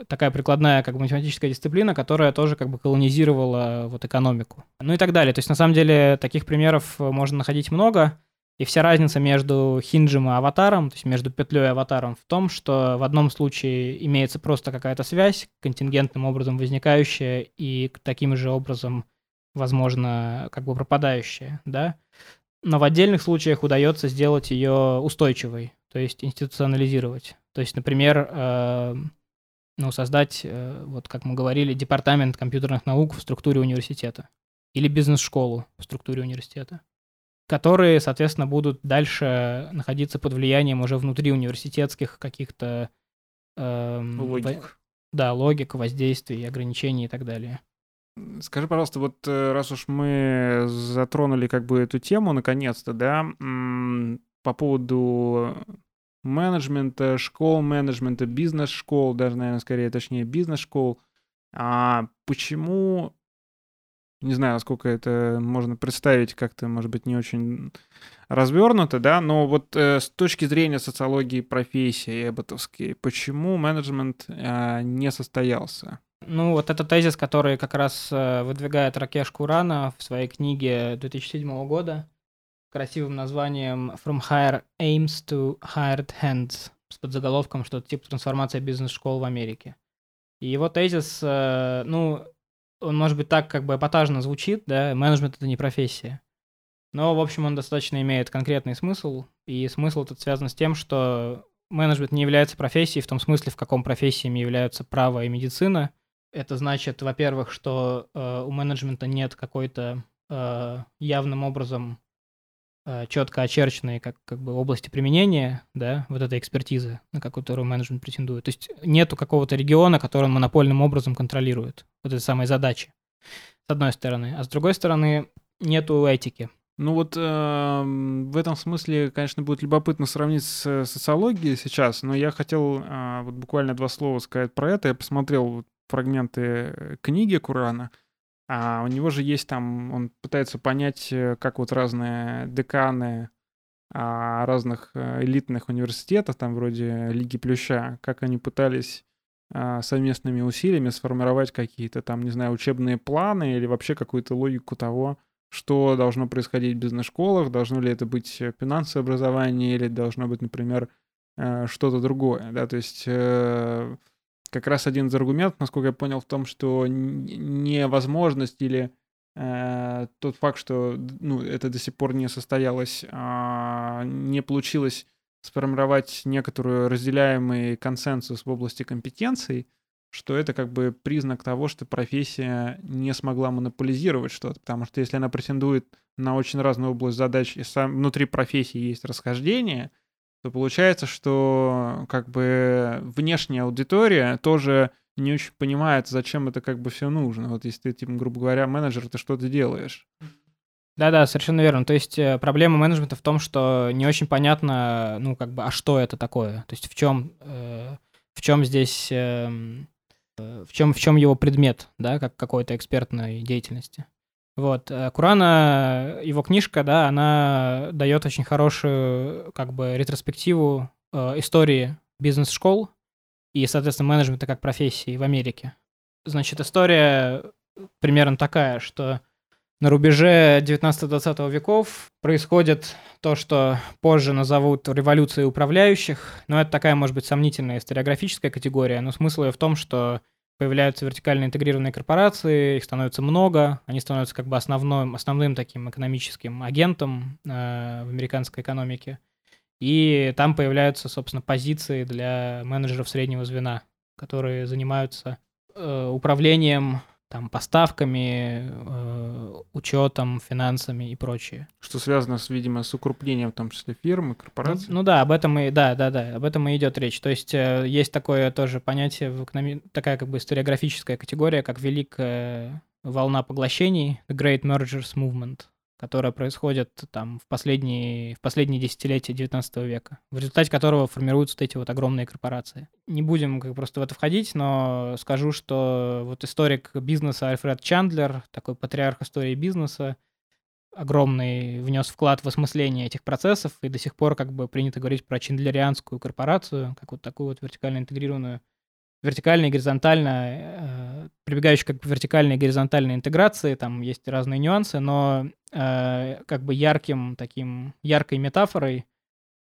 такая прикладная как бы математическая дисциплина, которая тоже как бы колонизировала вот экономику. Ну и так далее. То есть на самом деле таких примеров можно находить много. И вся разница между хинджем и аватаром, то есть между петлей и аватаром в том, что в одном случае имеется просто какая-то связь, контингентным образом возникающая и таким же образом, возможно, как бы пропадающая, да. Но в отдельных случаях удается сделать ее устойчивой, то есть институционализировать. То есть, например, э, ну, создать, э, вот как мы говорили, департамент компьютерных наук в структуре университета или бизнес-школу в структуре университета которые, соответственно, будут дальше находиться под влиянием уже внутри университетских каких-то... Эм, логик. Во... Да, логик, воздействий, ограничений и так далее. Скажи, пожалуйста, вот э, раз уж мы затронули как бы эту тему наконец-то, да, по поводу менеджмента, школ менеджмента, бизнес-школ, даже, наверное, скорее, точнее, бизнес-школ, а почему не знаю, насколько это можно представить как-то, может быть, не очень развернуто, да, но вот э, с точки зрения социологии профессии эботовской, почему менеджмент э, не состоялся? Ну, вот это тезис, который как раз э, выдвигает Ракеш Курана в своей книге 2007 года красивым названием «From Higher Aims to Hired Hands» с подзаголовком что-то типа «Трансформация бизнес-школ в Америке». И его тезис, э, ну, он, может быть, так как бы эпатажно звучит, да, менеджмент — это не профессия. Но, в общем, он достаточно имеет конкретный смысл, и смысл этот связан с тем, что менеджмент не является профессией в том смысле, в каком профессиями являются право и медицина. Это значит, во-первых, что э, у менеджмента нет какой-то э, явным образом четко очерченные как, как бы области применения, да, вот этой экспертизы, на которую менеджмент претендует. То есть нету какого-то региона, который он монопольным образом контролирует. Вот этой самой задачи, с одной стороны. А с другой стороны, нету этики. Ну вот э, в этом смысле, конечно, будет любопытно сравнить с социологией сейчас, но я хотел э, вот буквально два слова сказать про это. Я посмотрел фрагменты книги Курана, а у него же есть там, он пытается понять, э, как вот разные деканы а, разных э, элитных университетов, там вроде Лиги Плюща, как они пытались а, совместными усилиями сформировать какие-то там, не знаю, учебные планы или вообще какую-то логику того, что должно происходить в бизнес-школах, должно ли это быть финансовое образование или должно быть, например, э, что-то другое, да, то есть как раз один из аргументов, насколько я понял, в том, что невозможность или э, тот факт, что ну, это до сих пор не состоялось, э, не получилось сформировать некоторую разделяемый консенсус в области компетенций, что это как бы признак того, что профессия не смогла монополизировать что-то, потому что если она претендует на очень разную область задач, и сам внутри профессии есть расхождение — то получается, что как бы внешняя аудитория тоже не очень понимает, зачем это как бы все нужно. Вот если ты, типа, грубо говоря, менеджер, ты что ты делаешь? Да-да, совершенно верно. То есть э, проблема менеджмента в том, что не очень понятно, ну, как бы, а что это такое? То есть в чем, э, в чем здесь, эм, э, в чем, в чем его предмет, да, как какой-то экспертной деятельности? Вот. Э, Курана, его книжка, да, она дает очень хорошую, как бы, ретроспективу э, истории бизнес-школ и, соответственно, менеджмента как профессии в Америке. Значит, история примерно такая, что на рубеже 19-20 веков происходит то, что позже назовут революцией управляющих, но это такая, может быть, сомнительная историографическая категория, но смысл ее в том, что появляются вертикально интегрированные корпорации, их становится много, они становятся как бы основным, основным таким экономическим агентом э, в американской экономике. И там появляются, собственно, позиции для менеджеров среднего звена, которые занимаются э, управлением там поставками, э, учетом, финансами и прочее. Что связано с, видимо, с укрупнением, в том числе фирмы, корпораций. Ну, ну да, об этом и да, да, да, об этом и идет речь. То есть э, есть такое тоже понятие в экономи... такая как бы историографическая категория, как великая волна поглощений, the Great Mergers Movement которая происходит там в последние, в последние десятилетия 19 века, в результате которого формируются вот эти вот огромные корпорации. Не будем как просто в это входить, но скажу, что вот историк бизнеса Альфред Чандлер, такой патриарх истории бизнеса, огромный внес вклад в осмысление этих процессов, и до сих пор как бы принято говорить про чендлерианскую корпорацию, как вот такую вот вертикально интегрированную вертикально и горизонтально, э, прибегающий как бы вертикальной и горизонтальной интеграции, там есть разные нюансы, но э, как бы ярким таким, яркой метафорой,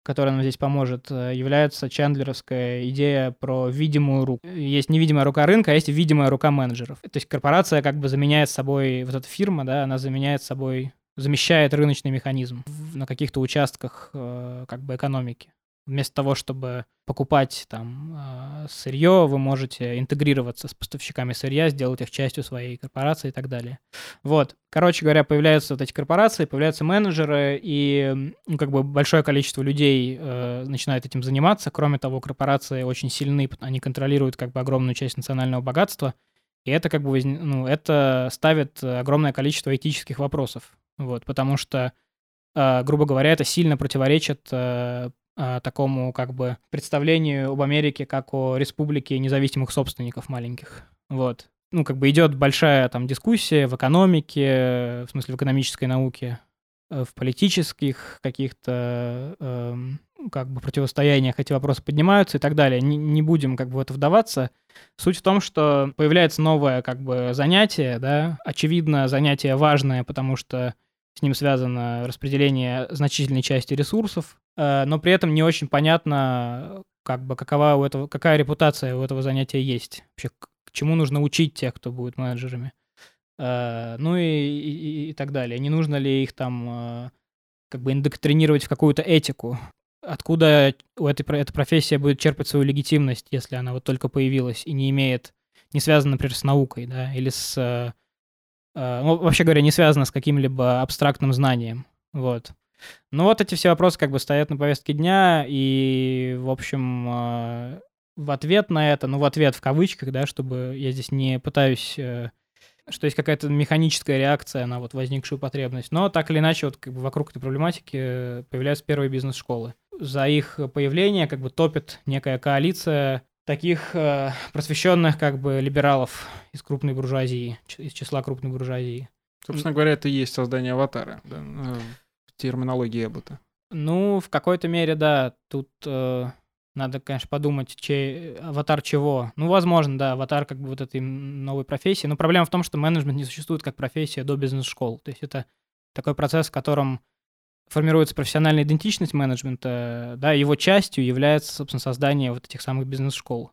которая нам здесь поможет, э, является чандлеровская идея про видимую руку. Есть невидимая рука рынка, а есть видимая рука менеджеров. То есть корпорация как бы заменяет собой, вот эта фирма, да, она заменяет собой, замещает рыночный механизм на каких-то участках э, как бы экономики. Вместо того, чтобы покупать там а, сырье, вы можете интегрироваться с поставщиками сырья, сделать их частью своей корпорации и так далее. Вот. Короче говоря, появляются вот эти корпорации, появляются менеджеры, и ну, как бы большое количество людей э, начинает этим заниматься. Кроме того, корпорации очень сильны, они контролируют как бы огромную часть национального богатства, и это как бы ну, это ставит огромное количество этических вопросов. Вот, потому что, э, грубо говоря, это сильно противоречит э, такому как бы представлению об Америке как о республике независимых собственников маленьких. Вот. Ну, как бы идет большая там дискуссия в экономике, в смысле в экономической науке, э, в политических каких-то э, как бы противостояниях эти вопросы поднимаются и так далее. Не, не будем как бы в это вдаваться. Суть в том, что появляется новое как бы занятие, да, очевидно, занятие важное, потому что с ним связано распределение значительной части ресурсов, э, но при этом не очень понятно, как бы какова у этого, какая репутация у этого занятия есть. Вообще, к чему нужно учить тех, кто будет менеджерами. Э, ну и, и, и так далее. Не нужно ли их там э, как бы индоктринировать в какую-то этику? Откуда у этой, эта профессия будет черпать свою легитимность, если она вот только появилась и не имеет, не связана, например, с наукой, да, или с ну, вообще говоря, не связано с каким-либо абстрактным знанием. Вот. Ну вот эти все вопросы как бы стоят на повестке дня, и, в общем, э, в ответ на это, ну, в ответ в кавычках, да, чтобы я здесь не пытаюсь, э, что есть какая-то механическая реакция на вот возникшую потребность, но так или иначе вот как бы вокруг этой проблематики появляются первые бизнес-школы. За их появление как бы топит некая коалиция таких э, просвещенных как бы либералов из крупной буржуазии, из числа крупной буржуазии. Собственно говоря, это и есть создание аватара, да, ну, в терминологии Эббота. Ну, в какой-то мере, да. Тут э, надо, конечно, подумать, чей, аватар чего. Ну, возможно, да, аватар как бы вот этой новой профессии. Но проблема в том, что менеджмент не существует как профессия до бизнес-школ. То есть это такой процесс, в котором формируется профессиональная идентичность менеджмента, да, его частью является, собственно, создание вот этих самых бизнес-школ.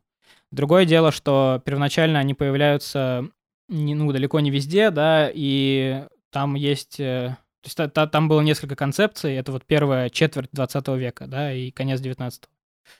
Другое дело, что первоначально они появляются не, ну, далеко не везде, да, и там есть... Э, то есть та, та, там было несколько концепций, это вот первая четверть 20 века, да, и конец 19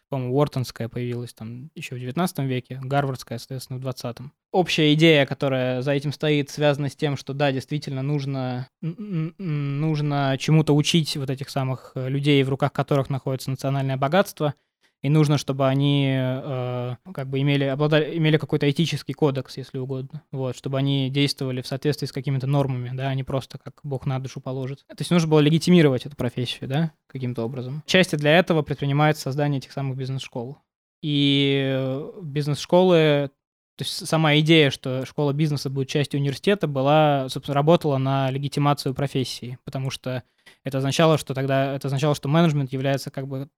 по-моему, Уортонская появилась там еще в 19 веке, Гарвардская, соответственно, в 20-м. Общая идея, которая за этим стоит, связана с тем, что да, действительно нужно, нужно чему-то учить вот этих самых э, людей, в руках которых находится национальное богатство – и нужно, чтобы они э, как бы имели, обладали, имели какой-то этический кодекс, если угодно, вот, чтобы они действовали в соответствии с какими-то нормами, да, а не просто как Бог на душу положит. То есть нужно было легитимировать эту профессию, да, каким-то образом. Части для этого предпринимается создание этих самых бизнес-школ. И бизнес-школы то есть сама идея, что школа бизнеса будет частью университета, была, собственно, работала на легитимацию профессии, потому что это означало, что тогда это означало, что менеджмент является как бы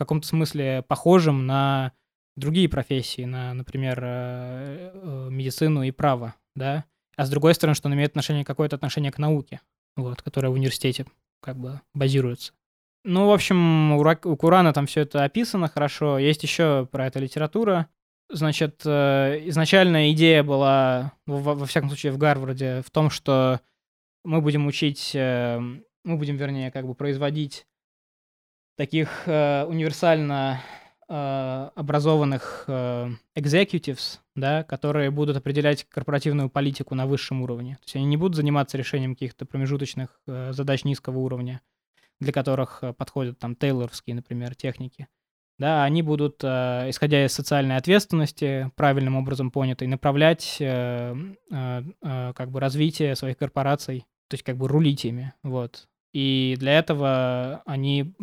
каком-то смысле похожим на другие профессии, на, например, э, э, медицину и право, да, а с другой стороны, что он имеет отношение, какое-то отношение к науке, вот, которая в университете как бы базируется. Ну, в общем, у, Курана там все это описано хорошо. Есть еще про это литература. Значит, э, изначальная идея была, во всяком случае, в Гарварде, в том, что мы будем учить, мы будем, вернее, как бы производить таких э, универсально э, образованных э, executives, да, которые будут определять корпоративную политику на высшем уровне. То есть они не будут заниматься решением каких-то промежуточных э, задач низкого уровня, для которых э, подходят там тейлоровские, например, техники. Да, они будут, э, исходя из социальной ответственности, правильным образом понятой, направлять э, э, э, как бы развитие своих корпораций, то есть как бы рулить ими, вот. И для этого они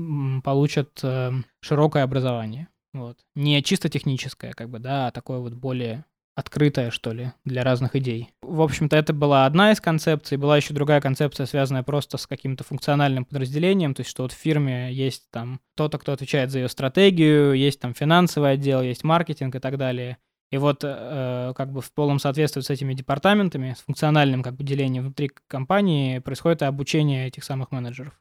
получат э, широкое образование. Вот. Не чисто техническое, как бы, да, а такое вот более открытое, что ли, для разных идей. В общем-то, это была одна из концепций. Была еще другая концепция, связанная просто с каким-то функциональным подразделением, то есть что вот в фирме есть там кто-то, кто отвечает за ее стратегию, есть там финансовый отдел, есть маркетинг и так далее. И вот э, как бы в полном соответствии с этими департаментами, с функциональным как бы делением внутри компании происходит обучение этих самых менеджеров.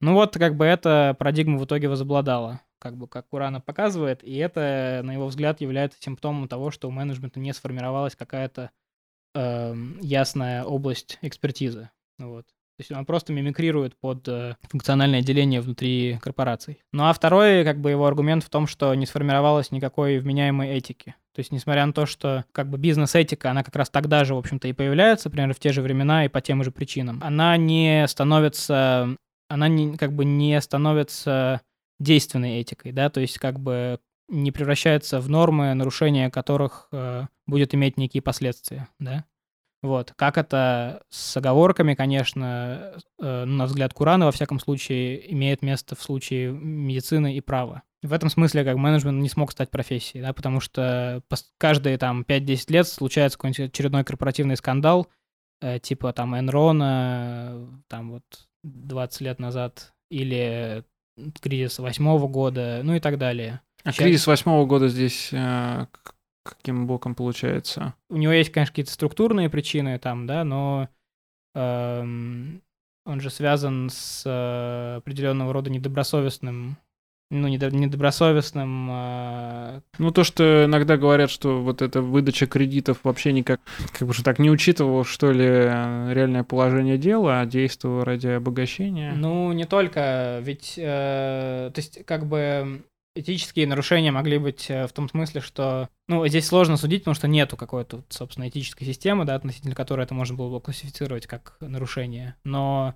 Ну вот как бы эта парадигма в итоге возобладала, как бы как Курана показывает, и это, на его взгляд, является симптомом того, что у менеджмента не сформировалась какая-то э, ясная область экспертизы. Вот. То есть он просто мимикрирует под э, функциональное деление внутри корпораций. Ну а второй, как бы его аргумент в том, что не сформировалось никакой вменяемой этики. То есть, несмотря на то, что как бы бизнес-этика, она как раз тогда же, в общем-то, и появляется, примерно в те же времена и по тем же причинам, она не становится, она не, как бы не становится действенной этикой, да, то есть как бы не превращается в нормы, нарушение которых э, будет иметь некие последствия, да. Вот. Как это с оговорками, конечно, э, на взгляд Курана, во всяком случае, имеет место в случае медицины и права. В этом смысле как менеджмент не смог стать профессией, да, потому что каждые там 5-10 лет случается какой-нибудь очередной корпоративный скандал, э, типа там Энрона, там вот 20 лет назад, или кризис восьмого года, ну и так далее. А Сейчас... кризис восьмого года здесь э, каким боком получается? У него есть, конечно, какие-то структурные причины там, да, но эм, он же связан с э, определенного рода недобросовестным ну, недобросовестным... Э... Ну, то, что иногда говорят, что вот эта выдача кредитов вообще никак, как бы же так, не учитывал, что ли, реальное положение дела, а действовал ради обогащения. Ну, не только, ведь, э, то есть, как бы этические нарушения могли быть э, в том смысле, что, ну, здесь сложно судить, потому что нету какой-то, собственно, этической системы, да, относительно которой это можно было бы классифицировать как нарушение. Но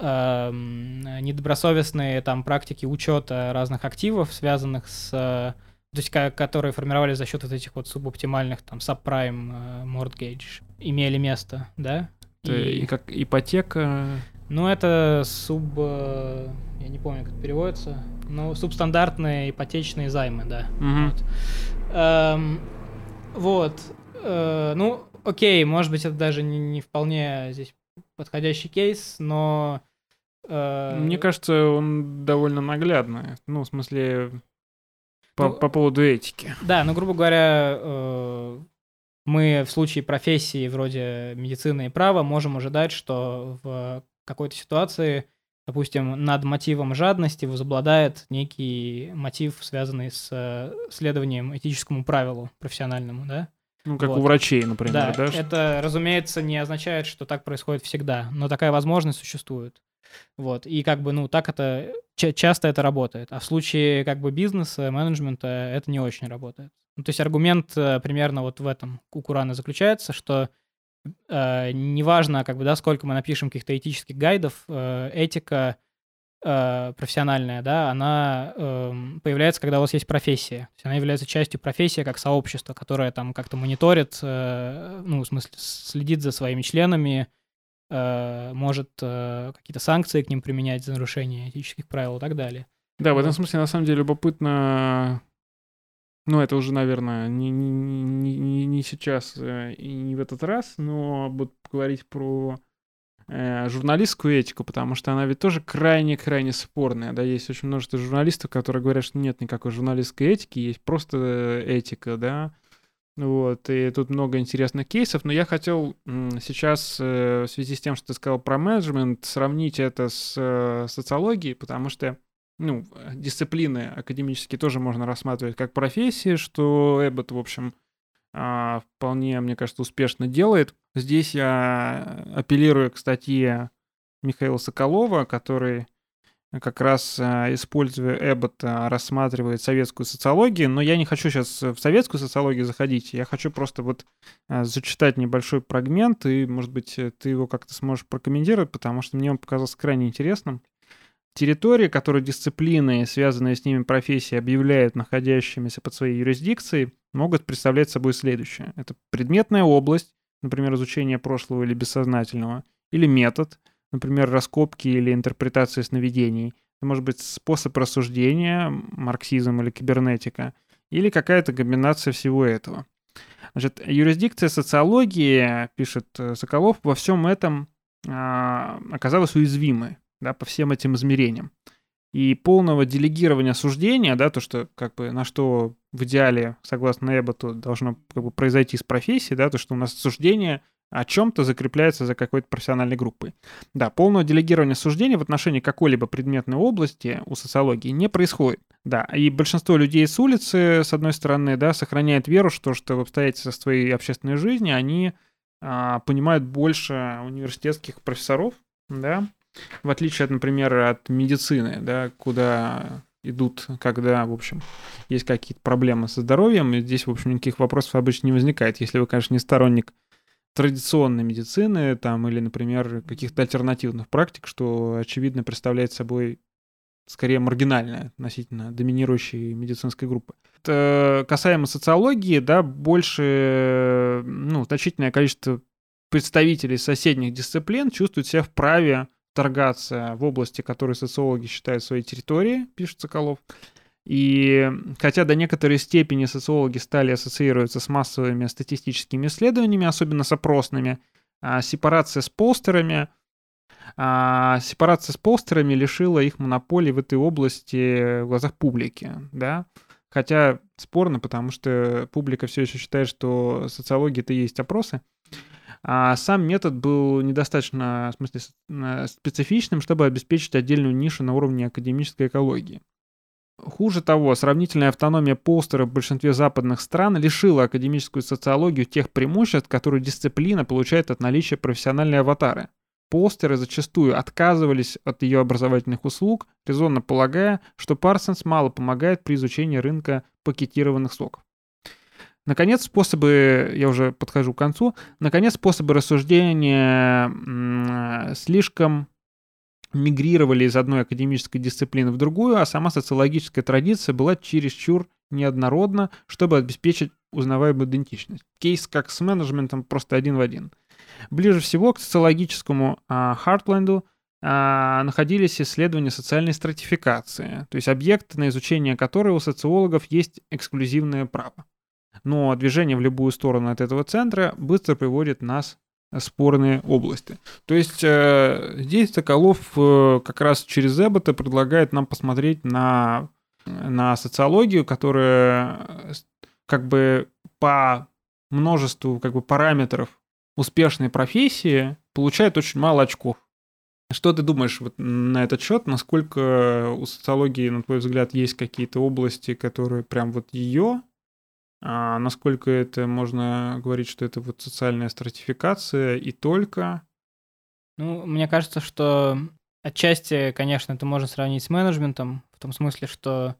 недобросовестные там практики учета разных активов, связанных с, то есть, которые формировались за счет вот этих вот субоптимальных там subprime э, mortgage, имели место, да? И, и как ипотека. Ну, это суб... Э, я не помню, как это переводится. Ну, субстандартные ипотечные займы, да. Угу. Вот. Эм, вот. Э, ну, окей, может быть, это даже не, не вполне здесь подходящий кейс, но... Э... Мне кажется, он довольно наглядный. Ну, в смысле, по, ну, по поводу этики. Да, ну, грубо говоря, э, мы в случае профессии вроде медицины и права можем ожидать, что в какой-то ситуации, допустим, над мотивом жадности возобладает некий мотив, связанный с э, следованием этическому правилу профессиональному, да? Ну, как вот. у врачей, например, да, да? Это, разумеется, не означает, что так происходит всегда, но такая возможность существует. Вот. И как бы, ну, так это часто это работает. А в случае как бы бизнеса, менеджмента это не очень работает. Ну, то есть аргумент э, примерно вот в этом у Курана заключается, что э, неважно, как бы, да, сколько мы напишем каких-то этических гайдов, э, этика э, профессиональная, да, она э, появляется, когда у вас есть профессия. То есть она является частью профессии как сообщества, которое там как-то мониторит, э, ну, в смысле, следит за своими членами, э, может э, какие-то санкции к ним применять за нарушение этических правил и так далее. Да, в этом смысле, на самом деле, любопытно ну, это уже, наверное, не, не, не, не сейчас э, и не в этот раз, но вот говорить про журналистскую этику, потому что она ведь тоже крайне-крайне спорная, да, есть очень множество журналистов, которые говорят, что нет никакой журналистской этики, есть просто этика, да, вот, и тут много интересных кейсов, но я хотел сейчас э, в связи с тем, что ты сказал про менеджмент, сравнить это с э, социологией, потому что ну, дисциплины академические тоже можно рассматривать как профессии, что Эббот, в общем, вполне, мне кажется, успешно делает. Здесь я апеллирую к статье Михаила Соколова, который как раз а, используя Эббота, рассматривает советскую социологию, но я не хочу сейчас в советскую социологию заходить, я хочу просто вот а, зачитать небольшой фрагмент, и, может быть, ты его как-то сможешь прокомментировать, потому что мне он показался крайне интересным. Территории, которые дисциплины связанные с ними профессии объявляют находящимися под своей юрисдикцией, могут представлять собой следующее. Это предметная область, например, изучение прошлого или бессознательного, или метод, например, раскопки или интерпретации сновидений. Это может быть способ рассуждения, марксизм или кибернетика, или какая-то комбинация всего этого. Значит, юрисдикция социологии, пишет э, Соколов, во всем этом а, оказалась уязвимой да, по всем этим измерениям. И полного делегирования суждения, да, то, что как бы на что в идеале, согласно Эбботу, должно как бы произойти с профессией, да, то, что у нас суждение о чем-то закрепляется за какой-то профессиональной группой. Да, полного делегирования суждений в отношении какой-либо предметной области у социологии не происходит. Да, и большинство людей с улицы, с одной стороны, да, сохраняет веру, что, что в обстоятельствах своей общественной жизни они а, понимают больше университетских профессоров, да, в отличие, от, например, от медицины, да, куда идут, когда, в общем, есть какие-то проблемы со здоровьем, и здесь, в общем, никаких вопросов обычно не возникает, если вы, конечно, не сторонник традиционной медицины, там, или, например, каких-то альтернативных практик, что, очевидно, представляет собой скорее маргинальная относительно доминирующей медицинской группы. Это касаемо социологии, да, больше, ну, значительное количество представителей соседних дисциплин чувствуют себя вправе торгаться в области, которые социологи считают своей территорией, пишет Соколов. И хотя до некоторой степени социологи стали ассоциироваться с массовыми статистическими исследованиями, особенно с опросными, а сепарация с постерами, а сепарация с постерами лишила их монополии в этой области в глазах публики, да, хотя спорно, потому что публика все еще считает, что социология это и есть опросы, а сам метод был недостаточно в смысле, специфичным, чтобы обеспечить отдельную нишу на уровне академической экологии. Хуже того, сравнительная автономия полстера в большинстве западных стран лишила академическую социологию тех преимуществ, которые дисциплина получает от наличия профессиональной аватары. Полстеры зачастую отказывались от ее образовательных услуг, резонно полагая, что Парсонс мало помогает при изучении рынка пакетированных соков. Наконец, способы, я уже подхожу к концу, наконец, способы рассуждения слишком мигрировали из одной академической дисциплины в другую, а сама социологическая традиция была чересчур неоднородна, чтобы обеспечить узнаваемую идентичность. Кейс как с менеджментом просто один в один. Ближе всего к социологическому а, а, находились исследования социальной стратификации, то есть объекты, на изучение которой у социологов есть эксклюзивное право но движение в любую сторону от этого центра быстро приводит нас в спорные области. То есть э, здесь Соколов э, как раз через Эббота предлагает нам посмотреть на, на социологию, которая э, как бы по множеству как бы параметров успешной профессии получает очень мало очков. Что ты думаешь вот на этот счет? Насколько у социологии, на твой взгляд, есть какие-то области, которые прям вот ее а насколько это можно говорить, что это вот социальная стратификация и только? Ну, мне кажется, что отчасти, конечно, это можно сравнить с менеджментом, в том смысле, что,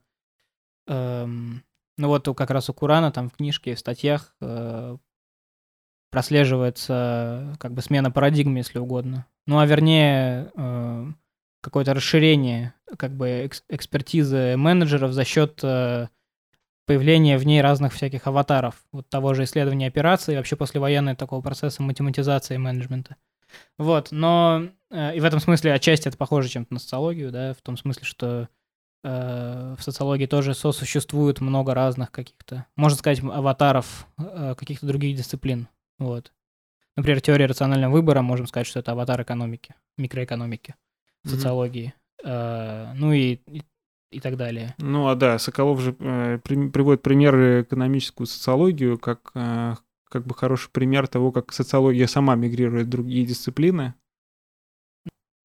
эм, ну вот как раз у Курана там в книжке, в статьях э, прослеживается как бы смена парадигмы, если угодно. Ну, а вернее, э, какое-то расширение как бы экспертизы менеджеров за счет э, появление в ней разных всяких аватаров, вот того же исследования операций, вообще послевоенного такого процесса математизации менеджмента. Вот, но э, и в этом смысле отчасти это похоже чем-то на социологию, да, в том смысле, что э, в социологии тоже сосуществует много разных каких-то, можно сказать, аватаров э, каких-то других дисциплин, вот. например, теория рационального выбора, можем сказать, что это аватар экономики, микроэкономики, социологии. Mm-hmm. Ну и, и, и так далее. Ну а да, Соколов же э, при, приводит примеры экономическую социологию как, э, как бы хороший пример того, как социология сама мигрирует в другие дисциплины.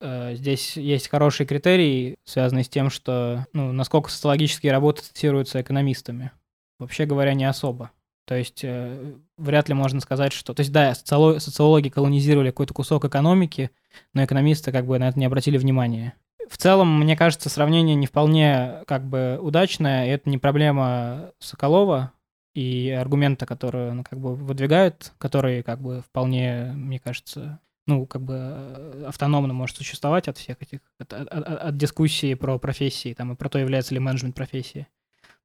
Э, здесь есть хороший критерий, связанный с тем, что ну, насколько социологические работы цитируются экономистами. Вообще говоря, не особо. То есть э, вряд ли можно сказать, что... То есть да, социологи колонизировали какой-то кусок экономики, но экономисты как бы на это не обратили внимания. В целом, мне кажется, сравнение не вполне как бы удачное, и это не проблема Соколова и аргумента, которые ну, как бы выдвигают, которые как бы вполне, мне кажется, ну, как бы автономно может существовать от всех этих, от, от, от, дискуссии про профессии, там, и про то, является ли менеджмент профессией.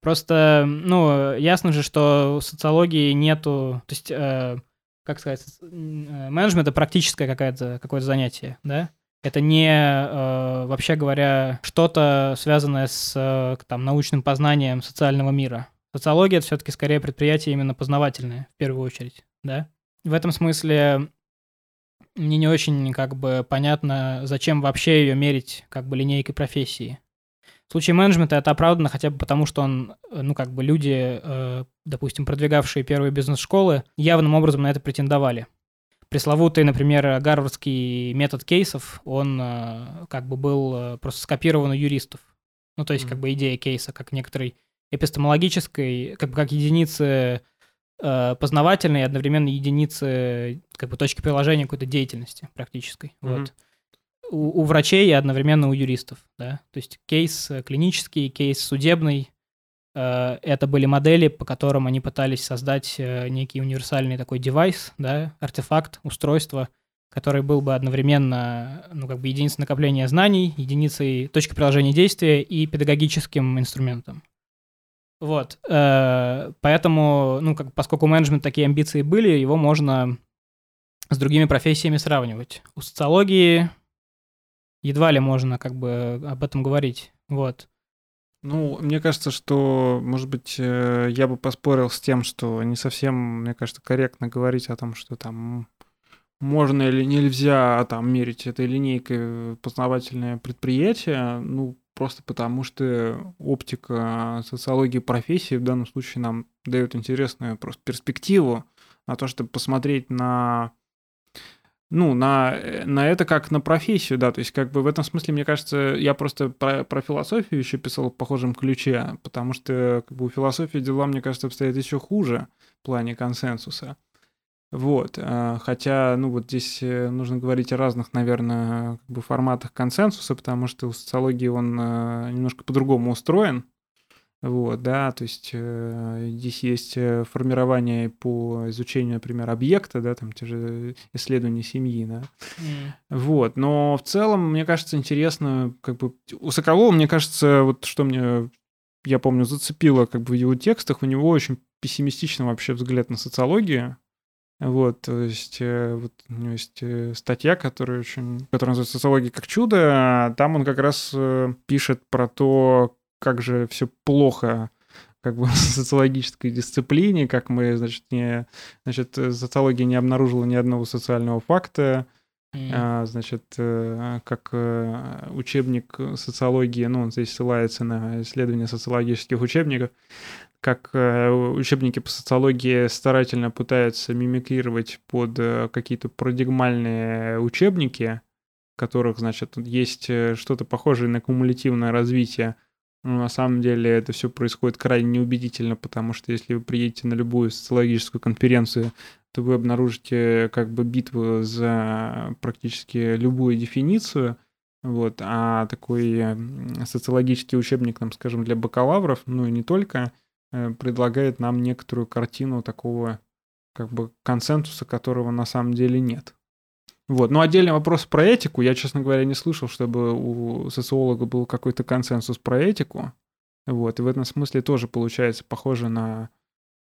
Просто, ну, ясно же, что социологии нету, то есть, э, как сказать, э, менеджмент — это практическое какое-то какое занятие, да? Это не, э, вообще говоря, что-то связанное с э, там, научным познанием социального мира. Социология — это все-таки скорее предприятие именно познавательное, в первую очередь, да? В этом смысле мне не очень как бы понятно, зачем вообще ее мерить как бы линейкой профессии. В случае менеджмента это оправдано хотя бы потому, что он, э, ну как бы люди, э, допустим, продвигавшие первые бизнес-школы, явным образом на это претендовали. Пресловутый, например, гарвардский метод кейсов, он э, как бы был просто скопирован у юристов. Ну то есть как бы идея кейса, как некоторой эпистемологической, как бы как единицы э, познавательной и одновременно единицы как бы точки приложения какой-то деятельности практической. Mm-hmm. Вот. У, у врачей и одновременно у юристов, да. То есть кейс э, клинический, кейс судебный. Э, это были модели, по которым они пытались создать э, некий универсальный такой девайс, да, артефакт, устройство, который был бы одновременно, ну, как бы единицей накопления знаний, единицей точки приложения действия и педагогическим инструментом. Вот. Э, поэтому, ну, как, поскольку у менеджмента такие амбиции были, его можно с другими профессиями сравнивать. У социологии едва ли можно как бы об этом говорить. Вот. Ну, мне кажется, что, может быть, э, я бы поспорил с тем, что не совсем, мне кажется, корректно говорить о том, что там можно или нельзя там мерить этой линейкой познавательное предприятие. Ну, просто потому что оптика социологии профессии в данном случае нам дает интересную просто перспективу на то, чтобы посмотреть на ну, на, на это как на профессию, да, то есть как бы в этом смысле, мне кажется, я просто про, про философию еще писал в похожем ключе, потому что как бы у философии дела, мне кажется, обстоят еще хуже в плане консенсуса. Вот, э, хотя, ну вот здесь э, нужно говорить о разных, наверное, как бы форматах консенсуса, потому что у социологии он э, немножко по-другому устроен. Вот, да, то есть здесь есть формирование по изучению, например, объекта, да, там те же исследования семьи, да. Mm. Вот, но в целом, мне кажется, интересно, как бы у Соколова, мне кажется, вот что мне, я помню, зацепило как бы в его текстах, у него очень пессимистичный вообще взгляд на социологию, вот, то есть, э, вот у него есть э, статья, которая очень, которая называется «Социология как чудо». Там он как раз э, пишет про то, как же все плохо как бы социологической дисциплине, как мы, значит, не, значит, социология не обнаружила ни одного социального факта, mm. значит, как учебник социологии, ну, он здесь ссылается на исследования социологических учебников, как э, учебники по социологии старательно пытаются мимикрировать под э, какие-то парадигмальные учебники, в которых, значит, есть э, что-то похожее на кумулятивное развитие. Но на самом деле это все происходит крайне неубедительно, потому что если вы приедете на любую социологическую конференцию, то вы обнаружите как бы битву за практически любую дефиницию, вот, а такой социологический учебник, там, скажем, для бакалавров, ну и не только – Э, предлагает нам некоторую картину такого как бы консенсуса, которого на самом деле нет. Вот. Но отдельный вопрос про этику. Я, честно говоря, не слышал, чтобы у социолога был какой-то консенсус про этику. Вот. И в этом смысле тоже получается похоже на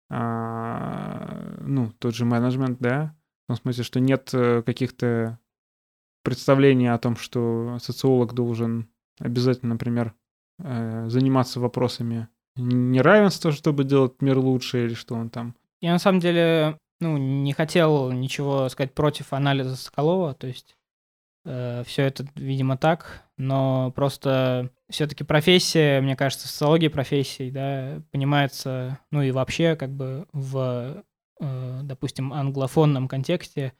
а, ну, тот же менеджмент, да, в том смысле, что нет э, каких-то представлений о том, что социолог должен обязательно, например, э, заниматься вопросами неравенство, чтобы делать мир лучше, или что он там? Я на самом деле ну, не хотел ничего сказать против анализа Соколова, то есть э, все это, видимо, так, но просто все-таки профессия, мне кажется, социология профессий, да, понимается, ну и вообще как бы в, э, допустим, англофонном контексте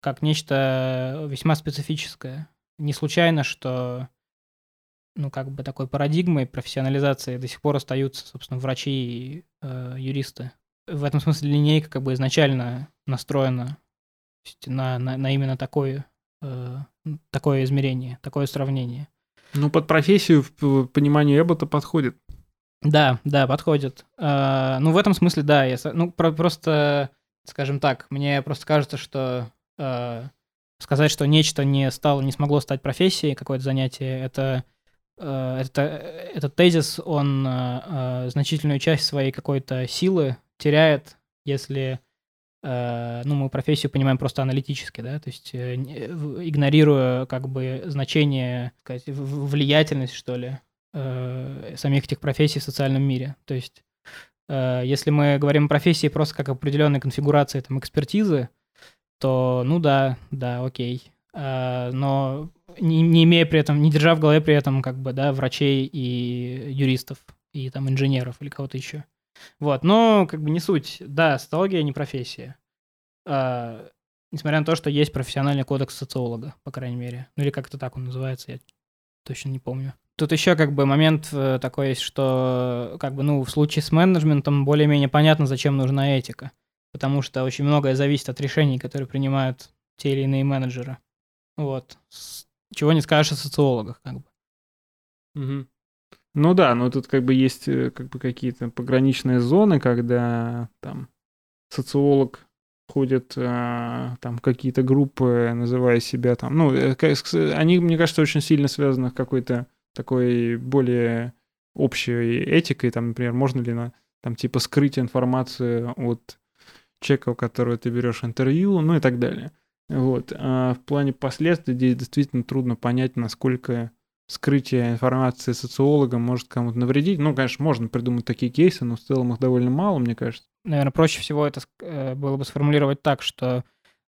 как нечто весьма специфическое. Не случайно, что ну, как бы такой парадигмой профессионализации до сих пор остаются, собственно, врачи и э, юристы. В этом смысле линейка как бы изначально настроена на, на, на именно такое, э, такое измерение, такое сравнение. Ну, под профессию в пониманию Эббота подходит. Да, да, подходит. Э, ну, в этом смысле, да. Я, ну, про, просто, скажем так, мне просто кажется, что э, сказать, что нечто не стало, не смогло стать профессией, какое-то занятие, это Э, это, этот тезис, он э, э, значительную часть своей какой-то силы теряет, если ну, мы профессию понимаем просто аналитически, да, то есть игнорируя как бы значение, сказать, влиятельность, что ли, самих этих профессий в социальном мире. То есть если мы говорим о профессии просто как определенной конфигурации там, экспертизы, то, ну да, да, окей. Но не, не имея при этом, не держа в голове при этом, как бы, да, врачей и юристов, и там инженеров или кого-то еще. Вот, но как бы не суть. Да, социология не профессия. А, несмотря на то, что есть профессиональный кодекс социолога, по крайней мере. Ну или как-то так он называется, я точно не помню. Тут еще как бы момент э, такой есть, что как бы, ну, в случае с менеджментом более-менее понятно, зачем нужна этика. Потому что очень многое зависит от решений, которые принимают те или иные менеджеры. Вот. Чего не скажешь о социологах, как бы. Угу. Ну да, но тут как бы есть э, как бы какие-то пограничные зоны, когда там социолог ходит э, там какие-то группы, называя себя там, ну, э, они, мне кажется, очень сильно связаны с какой-то такой более общей этикой, там, например, можно ли на, там, типа, скрыть информацию от человека, у которого ты берешь интервью, ну и так далее. Вот. А в плане последствий действительно трудно понять, насколько скрытие информации социологом может кому-то навредить. Ну, конечно, можно придумать такие кейсы, но в целом их довольно мало, мне кажется. Наверное, проще всего это э, было бы сформулировать так, что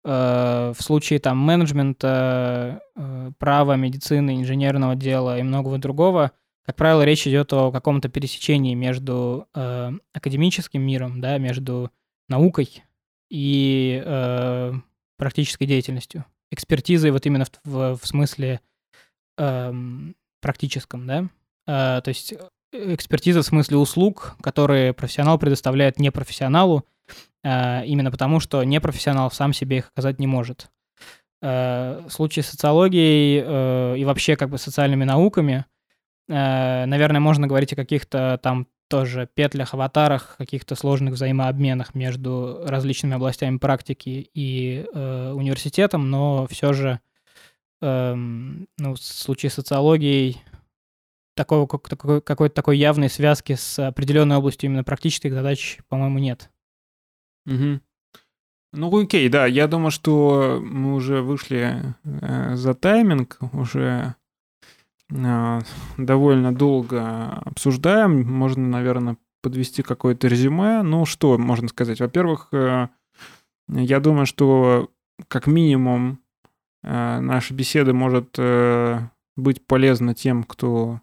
э, в случае там менеджмента, э, права, медицины, инженерного дела и многого другого, как правило, речь идет о каком-то пересечении между э, академическим миром, да, между наукой и э, практической деятельностью. Экспертизой вот именно в, в, в смысле эм, практическом, да? Э, то есть э, экспертиза в смысле услуг, которые профессионал предоставляет непрофессионалу, э, именно потому, что непрофессионал сам себе их оказать не может. Э, в случае с социологией э, и вообще как бы социальными науками, э, наверное, можно говорить о каких-то там тоже петлях, аватарах, каких-то сложных взаимообменах между различными областями практики и э, университетом, но все же э, ну, в случае с социологией такого, какой, какой-то такой явной связки с определенной областью именно практических задач, по-моему, нет. Угу. Ну, окей, да, я думаю, что мы уже вышли э, за тайминг, уже а, довольно долго обсуждаем. Можно, наверное, подвести какое-то резюме. Ну, что можно сказать? Во-первых, э, я думаю, что как минимум э, наша беседа может э, быть полезна тем, кто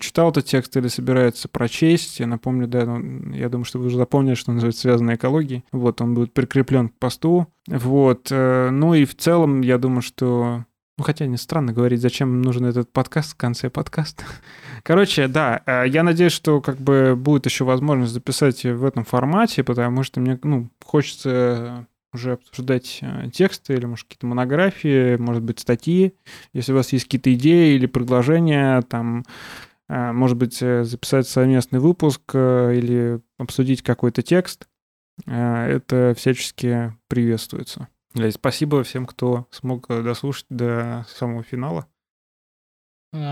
читал этот текст или собирается прочесть. Я напомню, да, ну, я думаю, что вы уже запомнили, что он называется «Связанная экология». Вот, он будет прикреплен к посту. Вот, ну и в целом, я думаю, что ну, хотя не странно говорить, зачем нужен этот подкаст в конце подкаста. Короче, да, э, я надеюсь, что как бы будет еще возможность записать в этом формате, потому что мне, ну, хочется уже обсуждать э, тексты или, может, какие-то монографии, может быть, статьи. Если у вас есть какие-то идеи или предложения, там, э, может быть, записать совместный выпуск или обсудить какой-то текст, это всячески приветствуется. Спасибо всем, кто смог э, дослушать до самого финала.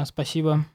Спасибо.